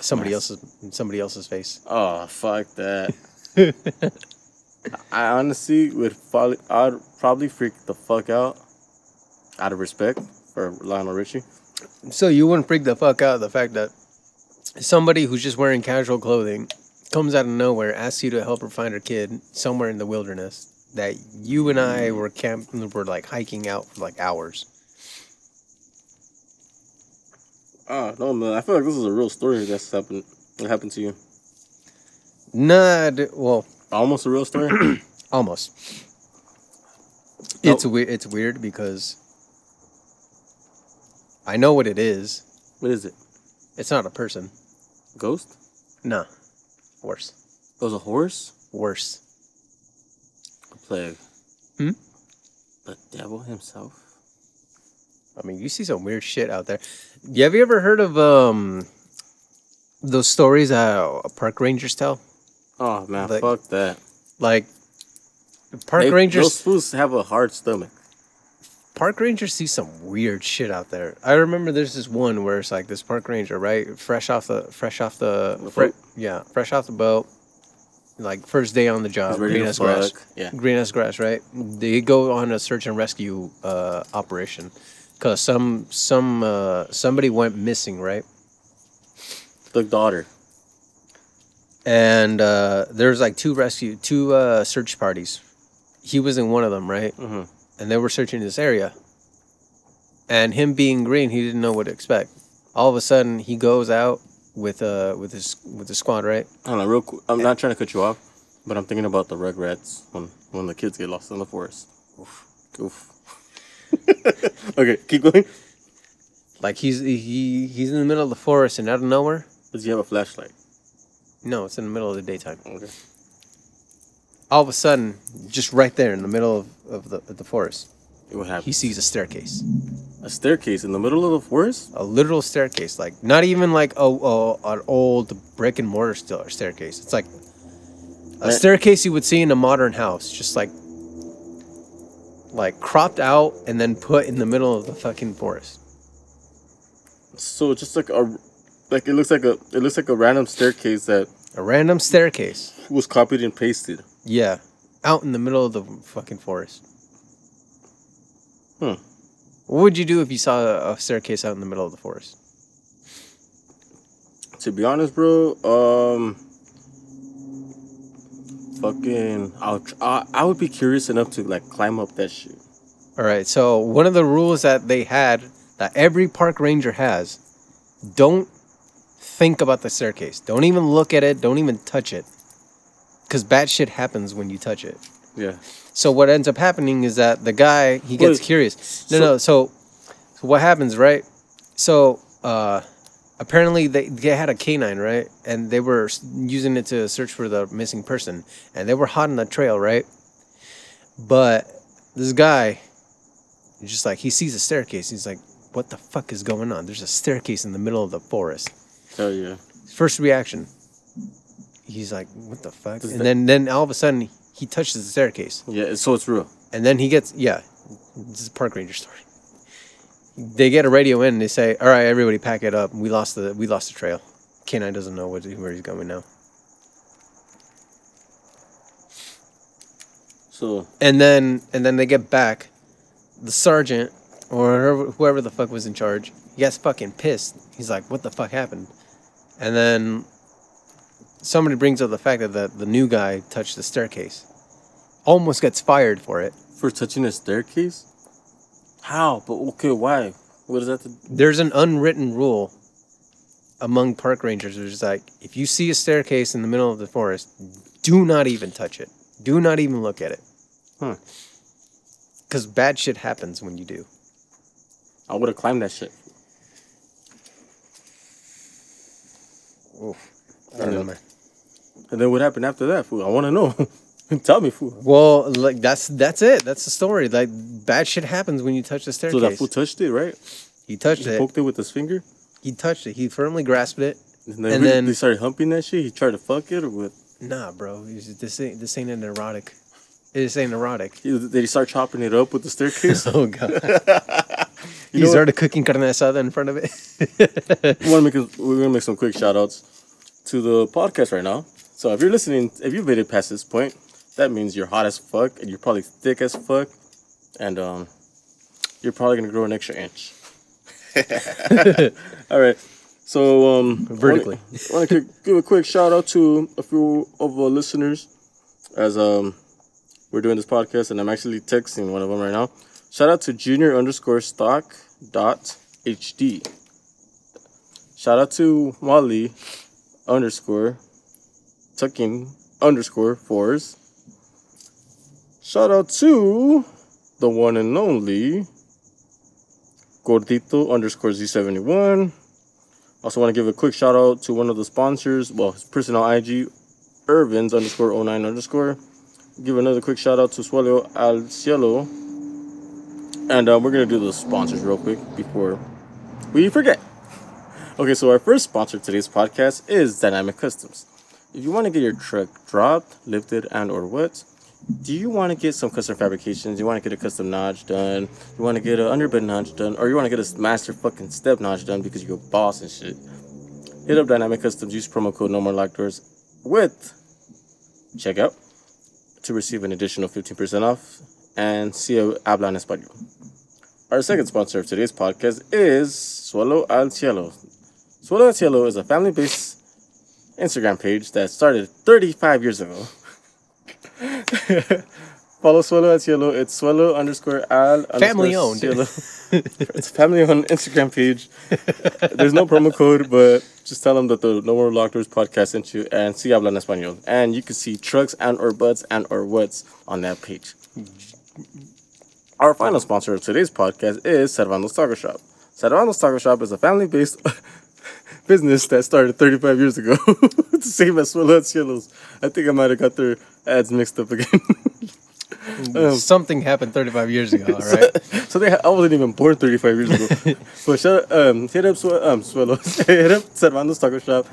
B: Somebody
A: Mask.
B: else's somebody else's face.
A: Oh fuck that. I honestly would probably, I'd probably freak the fuck out out of respect for Lionel Richie.
B: So you wouldn't freak the fuck out the fact that somebody who's just wearing casual clothing comes out of nowhere, asks you to help her find her kid somewhere in the wilderness that you and I mm. were camping, were like hiking out for like hours.
A: Oh no, man! I feel like this is a real story that's happened. What happened to you?
B: Nah, d- well,
A: Almost a real story.
B: almost. It's weird. It's weird because I know what it is.
A: what is it?
B: It's not a person.
A: Ghost?
B: Nah, worse,
A: It was a horse.
B: worse.
A: A plague.
B: Hmm?
A: The devil himself.
B: I mean, you see some weird shit out there. Yeah, have you ever heard of um those stories that park rangers tell?
A: Oh man,
B: Like-
A: fuck that.
B: Like park
A: They-
B: rangers,
A: Those fools have a hard stomach.
B: park rangers see some weird shit out there. I remember there's this one where it's like this park ranger, right, fresh off the fresh off the,
A: The
B: yeah, fresh off the boat, like first day on the job, green as grass.
A: Yeah.
B: green as grass, right? They go on a search and rescue uh, operation because some some uh, somebody went missing, right?
A: The daughter.
B: and uh, there's like two rescue, two uh, search parties. He was in one of them, right?
A: Mhm.
B: And they were searching this area. And him being green, he didn't know what to expect. All of a sudden, he goes out with uh with his with the squad, right?
A: I don't know. Real quick. I'm not trying to cut you off, but I'm thinking about the Rugrats when when the kids get lost in the forest. Oof. Oof. okay, keep going.
B: Like he's he he's in the middle of the forest, and out of nowhere,
A: Does he have a flashlight?
B: no, it's in the middle of the daytime.
A: Okay.
B: All of a sudden, just right there in the middle of, of the of the forest,
A: What happened?
B: he sees a staircase.
A: a staircase in the middle of the forest.
B: a literal staircase, like not even like a, a an old brick and mortar still staircase. It's like a staircase you would see in a modern house, just like like cropped out and then put in the middle of the fucking forest.
A: So just like a, like it looks like a it looks like a random staircase that
B: A random staircase,
A: was copied and pasted.
B: yeah, out in the middle of the fucking forest.
A: Hmm.
B: What would you do if you saw a staircase out in the middle of the forest?
A: To be honest, bro, um, fucking, I'll, tr- I, I would be curious enough to like climb up that shit.
B: All right. So one of the rules that they had that every park ranger has, don't think about the staircase. Don't even look at it. Don't even touch it. Cause bad shit happens when you touch it.
A: Yeah.
B: So what ends up happening is that the guy he gets
A: Wait,
B: curious. No,
A: so-
B: no. So, so what happens, right? So uh, apparently they they had a canine, right? And they were using it to search for the missing person, and they were hot on the trail, right? But this guy, just like he sees a staircase, he's like, "What the fuck is going on? There's a staircase in the middle of the forest."
A: Hell yeah.
B: First reaction, he's like, "What the fuck?"
A: Does
B: And
A: that-
B: then then all of a sudden he touches the staircase.
A: Yeah. So it's real.
B: And then he gets yeah, this is a park ranger story. They get a radio in and they say, "All right, everybody, pack it up. We lost the we lost the trail. Canine doesn't know what, where he's going now."
A: So
B: And then and then they get back. The sergeant or whoever, whoever the fuck was in charge, he gets fucking pissed. He's like, "What the fuck happened?" And then somebody brings up the fact that the, the new guy touched the staircase. Almost gets fired for it.
A: for touching a staircase, how? But okay, why? What is that? To,
B: there's an unwritten rule among park rangers which is like if you see a staircase in the middle of the forest do not even touch it do not even look at it
A: Huh.
B: because bad shit happens when you do
A: I would have climbed that shit.
B: I don't know, man.
A: And then what happened after that. I want to know. Tell me, fool.
B: well like that's that's it that's the story like bad shit happens when you touch the staircase.
A: So that fool touched it, right?
B: he touched it.
A: He
B: it
A: poked it with his finger.
B: he touched it he firmly grasped it
A: And then,
B: And then-
A: they started humping that shit. He tried to fuck it, or what?
B: nah bro this ain't this ain't an erotic this ain't erotic
A: did he start chopping it up with the staircase?
B: oh god
A: You
B: he
A: know what?
B: started cooking carne asada in front of it
A: we make a, we're gonna make some quick shout outs to the podcast right now. So if you're listening, if you've made it past this point, that means you're hot as fuck and you're probably thick as fuck, and um, you're probably gonna grow an extra inch. All right. So um,
B: Vertically.
A: I want to give a quick shout out to a few of our listeners as um we're doing this podcast and I'm actually texting one of them right now. Shout out to junior underscore stock dot HD. Shout out to Wally underscore tucking underscore fours. Shout out to the one and only Gordito underscore Z71. Also want to give a quick shout out to one of the sponsors, well, his personal IG, Irvins underscore 09 underscore. Give another quick shout out to Suelo Al Cielo. And uh, we're going to do the sponsors real quick before we forget. Okay, so our first sponsor of today's podcast is Dynamic Customs. If you want to get your truck dropped, lifted, and or what, do you want to get some custom fabrications? You want to get a custom notch done? You want to get an underbed notch done? Or you want to get a master fucking step notch done because you're a boss and shit? Hit up Dynamic Customs. Use promo code No More Locked Doors with checkout to receive an additional 15% off and see habla en español. Our second sponsor of today's podcast is Suelo al Cielo. Suelo al Cielo is a family-based Instagram page that started 35 years ago. Follow Swallow al Cielo. It's Swallow underscore al
B: Family
A: underscore
B: owned.
A: Cielo. it's family owned Instagram page. There's no promo code, but just tell them that the No More Locked Doors podcast sent you and see si hablan español. And you can see trucks and or butts and or what's on that page. Our final sponsor of today's podcast is Cervando's Taco Shop. Cervando's Taco Shop is a family-based business that started 35 years ago. the same as al Cielo's. I think I might have got their ads mixed up again. Um,
B: Something happened 35 years ago, all right?
A: so they, I wasn't even born 35 years ago. but shout, um, hit up Sue- um, Suelo, hit up Cervando's Taco Shop.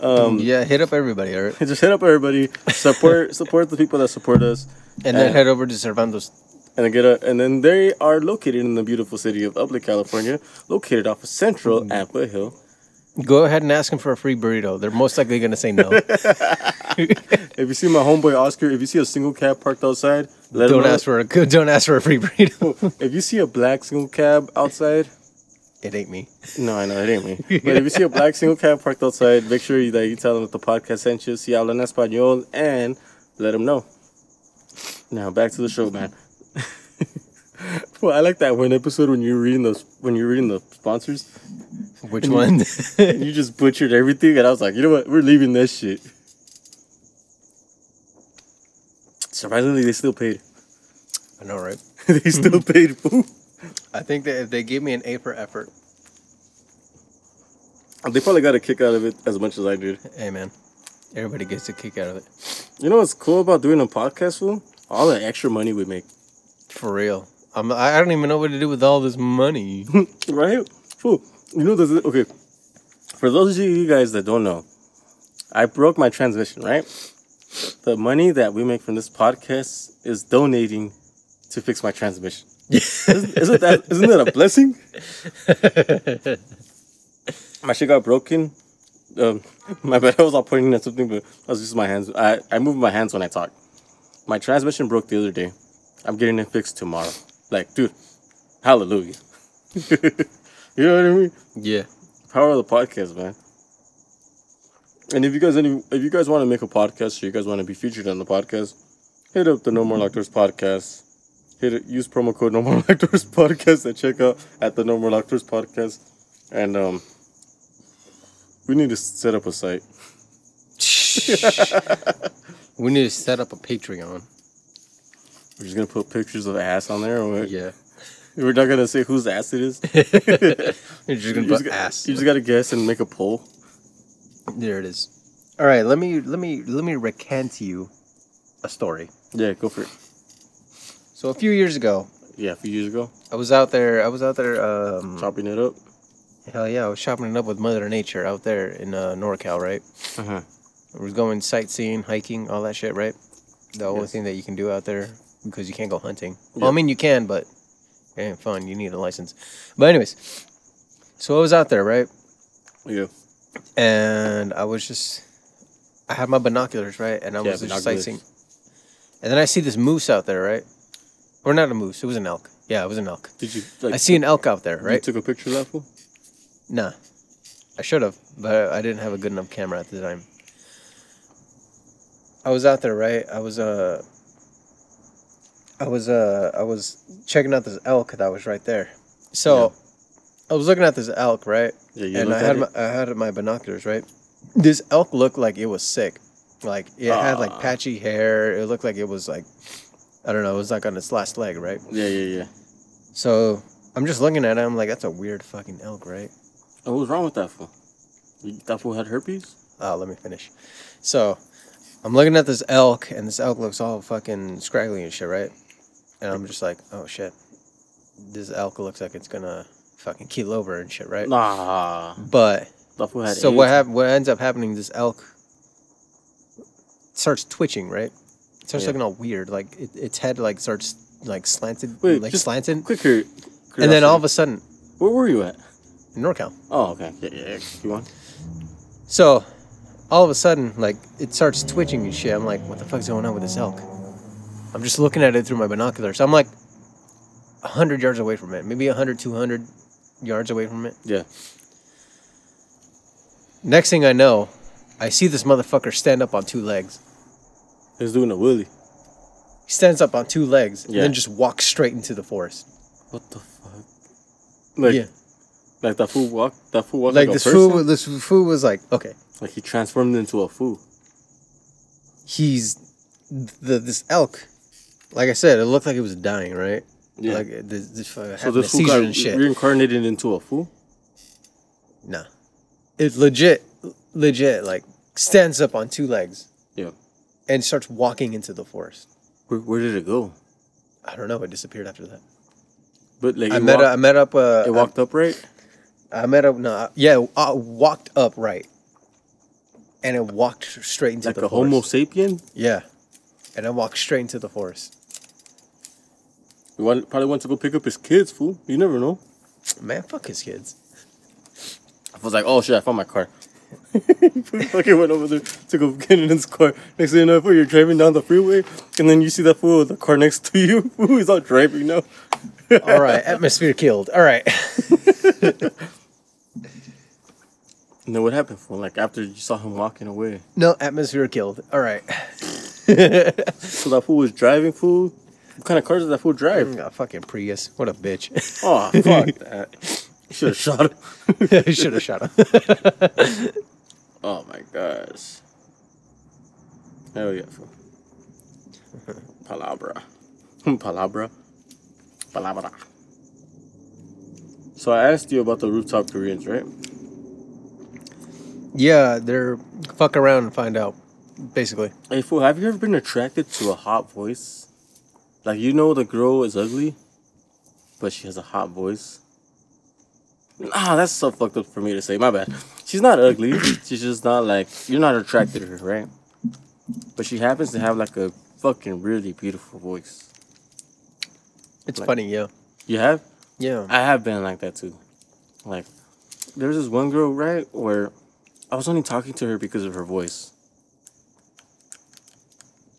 A: Um,
B: yeah, hit up everybody, all right?
A: Just hit up everybody. Support support the people that support us,
B: And then
A: Uh,
B: head over to Cervando's.
A: and then get a. And then they are located in the beautiful city of Upland, California, located off of Central and Foothill.
B: Go ahead and ask them for a free burrito. They're most likely going to say no.
A: If you see my homeboy Oscar, if you see a single cab parked outside, let
B: don't
A: know.
B: ask for a don't ask for a free burrito.
A: If you see a black single cab outside,
B: it ain't me.
A: No, I know it ain't me. But if you see a black single cab parked outside, make sure you, that you tell them that the podcast sent you. Si hablan español and let them know. Now back to the show, man. well, I like that one episode when you were reading those when you were reading the sponsors
B: Which one?
A: and you just butchered everything, and I was like, you know what, we're leaving that shit. Surprisingly, they still paid.
B: I know, right?
A: they still paid.
B: I think that if they gave me an A for effort,
A: They probably got a kick out of it as much as I did.
B: hey man, everybody gets a kick out of it.
A: You know what's cool about doing a podcast, fool? All the extra money we make.
B: For real. I'm, I don't even know what to do with all this money.
A: right? Fool. You know, this okay. For those of you guys that don't know, I broke my transmission, right? The money that we make from this podcast is donating to fix my transmission. isn't, isn't that isn't that a blessing? my shit got broken. Um, my bad. I was all pointing at something, but I was just my hands. I, I move my hands when I talk. My transmission broke the other day. I'm getting it fixed tomorrow. Like, dude, hallelujah. you know what I mean?
B: yeah.
A: Power of the podcast, man. And if you guys any if you guys want to make a podcast or you guys want to be featured on the podcast, hit up the No More Locked podcast. Hit it, use promo code No More Doors podcast at checkout at the No More Locked podcast. And um we need to set up a site.
B: we need to set up a Patreon.
A: We're just gonna put pictures of ass on there or?
B: Yeah.
A: We're not gonna say whose ass it is.
B: You're just gonna
A: just,
B: put
A: got-
B: ass.
A: you just gotta guess and make a poll.
B: There it is. All right, let me let me let me recant to you a story.
A: Yeah, go for it.
B: So a few years ago,
A: Yeah, a few years ago,
B: I was out there. I was out there. Um,
A: chopping it up.
B: hell yeah, I was chopping it up with Mother Nature out there in uh, NorCal, right?
A: Uh-huh.
B: I was going sightseeing, hiking, all that shit, right? The only
A: Yes.
B: thing that you can do out there because you can't go hunting. Well, I mean you can, but it ain't fun. You need a license. But anyways, so I was out there, right?
A: Yeah.
B: and I was just I had my binoculars right, and I
A: Yeah,
B: was just sightseeing. And then I see this moose out there, right? Or not a moose. It was an elk. Yeah, it was an elk.
A: Did you? Like,
B: I see an elk out there,
A: You
B: right?
A: took a picture of that fool.
B: Nah, I should have, but I didn't have a good enough camera at the time. I was out there, right? I was uh, I was uh, I was checking out this elk that was right there. So, I was looking at this elk, right?
A: Yeah, you
B: and I had my. I had my binoculars, right? This elk looked like it was sick. Like it had like
A: Ah.
B: patchy hair. It looked like it was like, I don't know. It was like on its last leg, right?
A: Yeah, yeah, yeah.
B: So I'm just looking at it. I'm like, that's a weird fucking elk, right?
A: And what was wrong with that fool? That fool had herpes.
B: Oh, let me finish. So, I'm looking at this elk, and this elk looks all fucking scraggly and shit, right? And I'm just like, oh shit, this elk looks like it's gonna fucking keel over and shit, right?
A: Nah,
B: But so what hap- What ends up happening? This elk starts twitching, right? It starts
A: Yeah.
B: looking all weird, like it, its head like starts like slanted,
A: Wait,
B: like slanted,
A: Quicker.
B: and then all of a sudden,
A: Where were you at?
B: NorCal.
A: Oh, okay. Yeah, yeah. yeah. You want?
B: So, all of a sudden, like it starts twitching and shit. I'm like, what the fuck's going on with this elk? I'm just looking at it through my binoculars. I'm like, hundred yards away from it, maybe 100, 200 yards away from it.
A: Yeah.
B: Next thing I know, I see this motherfucker stand up on two legs.
A: He's doing a willy.
B: He stands up on two legs and then just walks straight into the forest.
A: What the fuck? Like,
B: yeah,
A: like that fool walked. That fool walked
B: like
A: like,
B: this fool. This fool was like, okay,
A: Like he transformed into a fool.
B: he's the this elk. Like I said, it looked like it was dying, right?
A: Yeah.
B: Like uh, this, this uh,
A: So this fool got reincarnated into a fool.
B: Nah. It legit, legit, like stands up on two legs
A: Yeah.
B: and starts walking into the forest.
A: Where, where did it go?
B: I don't know. It disappeared after that.
A: But like
B: I met.
A: walked,
B: I met up. Uh,
A: it walked upright.
B: I, I met up. No. Yeah. I walked up right, and it walked straight into the forest.
A: Like
B: the
A: a Homo sapien.
B: Yeah, and I walked straight into the forest.
A: He probably wants to go pick up his kids. Fool. You never know.
B: Man, fuck his kids.
A: I was like, oh shit, I found my car. Fucking went over there to go get in his car. Next thing you know, you're driving down the freeway, and then you see that fool with the car next to you. Fool, he's not driving now.
B: All right, atmosphere killed. All right.
A: And then what happened, fool? Like after you saw him walking away,
B: No, atmosphere killed. All right.
A: so that fool was driving. Fool, what kind of car does that fool drive?
B: Mm, a fucking Prius. What a bitch.
A: Oh fuck that! Should have shot him.
B: Should have shot him.
A: Oh my gosh. Hell yeah. fool. Palabra. Palabra. Palabra. So I asked you about the rooftop Koreans, right?
B: Yeah, they're fuck around and find out, basically.
A: Hey fool, have you ever been attracted to a hot voice? Like you know the girl is ugly, but she has a hot voice. Ah, that's so fucked up for me to say. My bad. She's not ugly. She's just not like you're not attracted to her, right? But she happens to have like a fucking really beautiful voice.
B: It's
A: Like-
B: funny, yeah.
A: You have?
B: Yeah.
A: I have been like that too. Like, there's this one girl, right, where I was only talking to her because of her voice.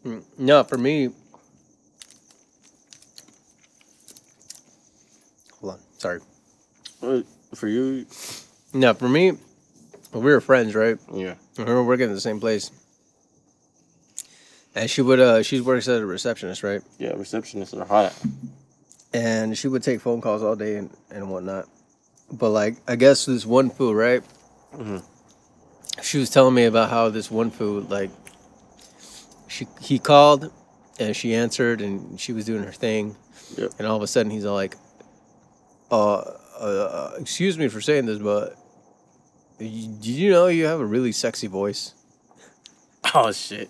B: Mm, No, for me. Hold on. Sorry.
A: For you,
B: No, for me, we were friends, right?
A: yeah.
B: We were working at the same place. And she would, uh, she works as a receptionist, right?
A: Yeah, receptionists are hot.
B: And she would take phone calls all day and, and whatnot. But, like, I guess this one fool, right?
A: Mhm.
B: She was telling me about how this one fool, like, she he called and she answered and she was doing her thing.
A: Yep.
B: And all of a sudden he's all like, uh, uh, excuse me for saying this, but did you know you have a really sexy voice?
A: Oh shit.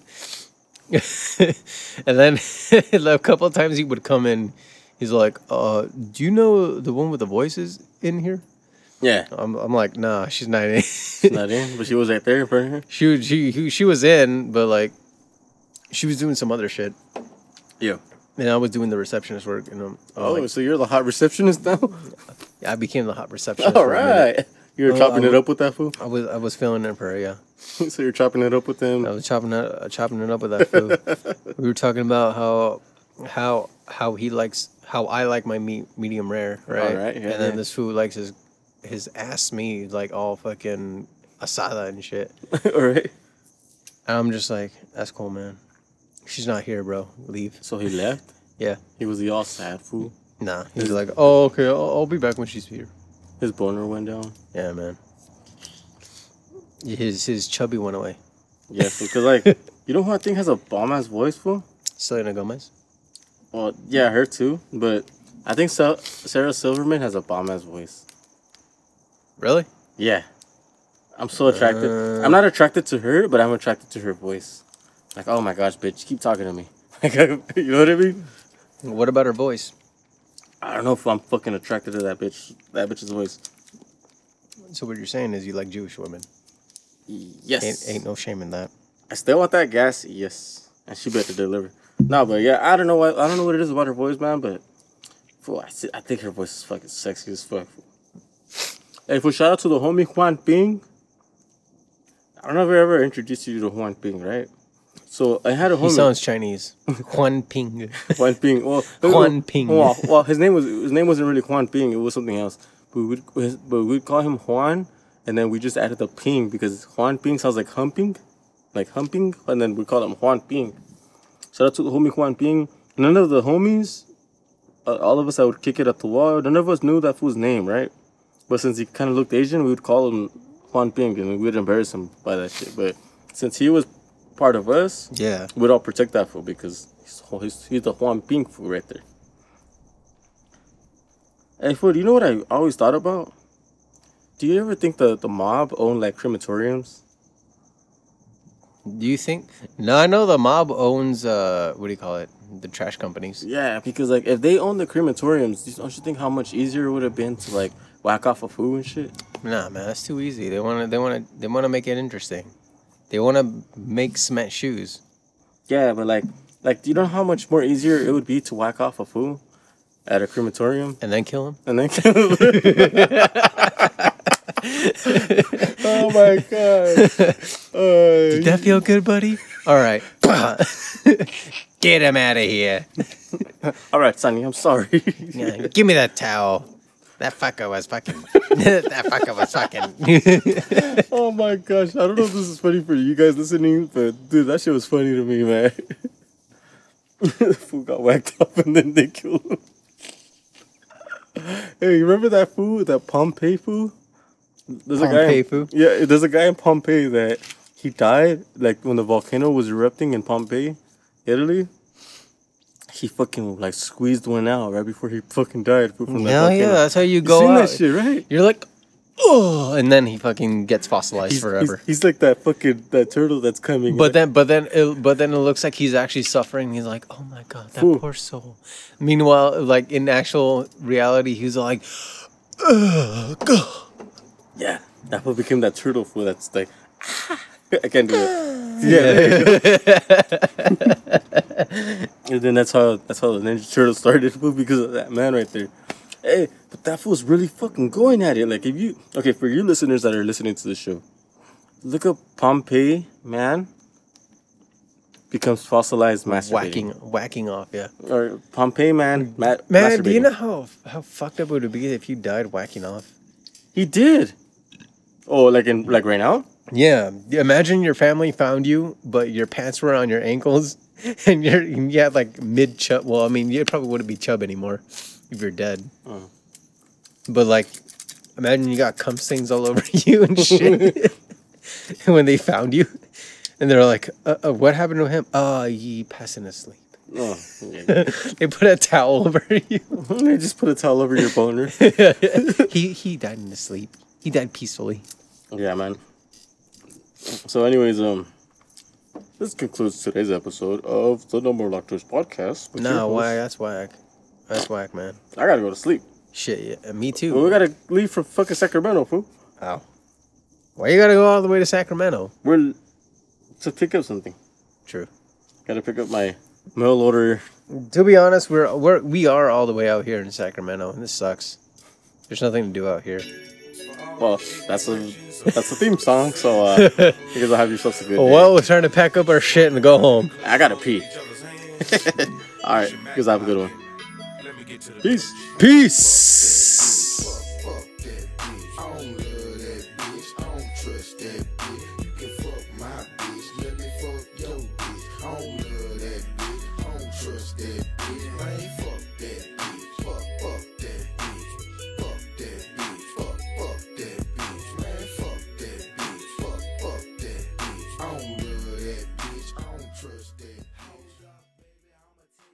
B: and then a couple of times he would come in. He's like, uh, "Do you know the one with the voices in here?"
A: Yeah,
B: I'm, I'm like, "Nah, she's not in."
A: not in, but she was right there in front of her.
B: she was- she she was in, but like, she was doing some other shit,
A: Yeah.
B: And I was doing the receptionist work. And um,
A: Oh,
B: like,
A: so you're the hot receptionist now?
B: I became the hot receptionist.
A: All
B: for a minute.
A: right. You're
B: Oh,
A: chopping
B: I
A: it up with that fool.
B: I was I was feeling for her, yeah.
A: so you're chopping it up with them.
B: I was chopping it uh, chopping it up with that food. we were talking about how how how he likes how I like my meat medium rare, right?
A: right, yeah,
B: and then
A: yeah.
B: this food likes his his ass meat like all fucking asada and shit.
A: All right.
B: And I'm just like, that's cool, man. She's not here, bro. Leave.
A: So he left.
B: Yeah.
A: He was the all sad fool.
B: Nah. He's like, oh, okay, I'll, I'll be back when she's here.
A: His boner went down.
B: Yeah, man. His his chubby went away.
A: Yes, because like you know who I think has a bomb ass voice fool.
B: Selena Gomez.
A: Well, yeah, her too. But I think Sa- Sarah Silverman has a bomb ass voice.
B: Really?
A: Yeah. I'm so attracted.
B: Uh.
A: I'm not attracted to her, but I'm attracted to her voice. Like, oh my gosh, bitch, keep talking to me. Like, you know what I mean?
B: What about her voice?
A: I don't know if I'm fucking attracted to that bitch. That bitch's voice.
B: So what you're saying is you like Jewish women.
A: Yes.
B: Ain't, ain't no shame in that.
A: I still want that gas. Yes. And she better deliver. No, but yeah, I don't know what I don't know what it is about her voice, man. But fool, I, I think her voice is fucking sexy as fuck. Hey, for shout out to the homie Juan Ping. I don't know if I ever introduced you to Juan Ping, right? So I had a homie.
B: He sounds Chinese. Juan Ping.
A: Juan Ping. Well,
B: Juan Ping.
A: Well, well, his name was his name wasn't really Juan Ping. It was something else. But we'd his- but we'd call him Juan, and then we just added the Ping because Juan Ping sounds like humping, like humping, and then we call him Juan Ping. So that's the homie Juan Ping. None of the homies, uh, all of us that would kick it at the wall, none of us knew that fool's name, right? But since he kind of looked Asian, we would call him Juan Ping, and we'd embarrass him by that shit. But since he was part of us,
B: Yeah.
A: we'd all protect that fool because he's, he's, he's the Juan Ping fool right there. Hey, fool, do you know what I always thought about? Do you ever think the, the mob owned like crematoriums?
B: Do you think? No, I know the mob owns. uh What do you call it? The trash companies.
A: Yeah, because like if they own the crematoriums, don't you think how much easier it would have been to like whack off a food and shit?
B: Nah, man, that's too easy. They want to. They want to. They want to make it interesting. They want to make cement shoes.
A: Yeah, but like, like do you know how much more easier it would be to whack off a fool at a crematorium
B: and then kill him?
A: and then kill him. oh my god! Uh,
B: Did that feel good, buddy? All right. Get him out of here.
A: all right, Sonny, I'm sorry.
B: Yeah, give me that towel. That fucker was fucking. that fucker was fucking.
A: oh my gosh, I don't know if this is funny for you guys listening, but dude, that shit was funny to me, man. The fool got whacked up and then they killed him. hey, you remember that fool, that Pompeii fool? There's
B: Pompeii
A: in,
B: fool?
A: Yeah, there's a guy in Pompeii that he died like when the volcano was erupting in Pompeii, Italy. He fucking like squeezed one out right before he fucking died. From that
B: Hell yeah, that's how you
A: You
B: go
A: seen
B: out.
A: that shit, right?
B: You're like, oh, and then he fucking gets fossilized
A: He's,
B: forever.
A: He's, he's like that fucking that turtle that's coming.
B: But then, but then, it, but then it looks like he's actually suffering. He's like, "Oh my god, that
A: Fool.
B: poor soul." Meanwhile, like in actual reality, he's like, Ugh, God.
A: yeah, that fool became that turtle fool that's like, ah. I can't do it. Yeah, and then that's how that's how the Ninja Turtle started fool, because of that man right there. Hey, but that fool's really fucking going at it. Like if you okay for you listeners that are listening to the show, look up Pompeii man becomes fossilized masturbating.
B: whacking, whacking off. Yeah,
A: or Pompeii man ma-
B: man. Do you know how how fucked up it would be if you died whacking off?
A: He did. Oh, like in like right now?
B: Yeah, imagine your family found you, but your pants were on your ankles, and you're you had like mid chub. Well, I mean, you probably wouldn't be chub anymore if you're dead.
A: Oh.
B: But like, imagine you got cum stains all over you and shit when they found you, and they're like, uh, uh, "What happened to him? Oh, he passing asleep."
A: Oh, yeah.
B: they put a towel over you.
A: they just put a towel over your boner.
B: he he died in his sleep. He died peacefully.
A: yeah, man. So, anyways, um, this concludes today's episode of the No More Lactose podcast. with your host.
B: why? That's whack. That's whack, man.
A: I gotta go to sleep.
B: Shit, yeah, me too.
A: we gotta leave for fucking Sacramento, fool.
B: Ow. Why you gotta go all the way to Sacramento?
A: We're to pick up something.
B: True.
A: Gotta pick up my mail order.
B: To be honest, we're we're we are all the way out here in Sacramento, and this sucks. There's nothing to do out here.
A: Well, that's a that's the theme song. So uh, you guys will have yourselves a good day.
B: Well, we're trying to pack up our shit and go home.
A: I gotta pee. All right, you guys have a good one. Peace.
B: Peace.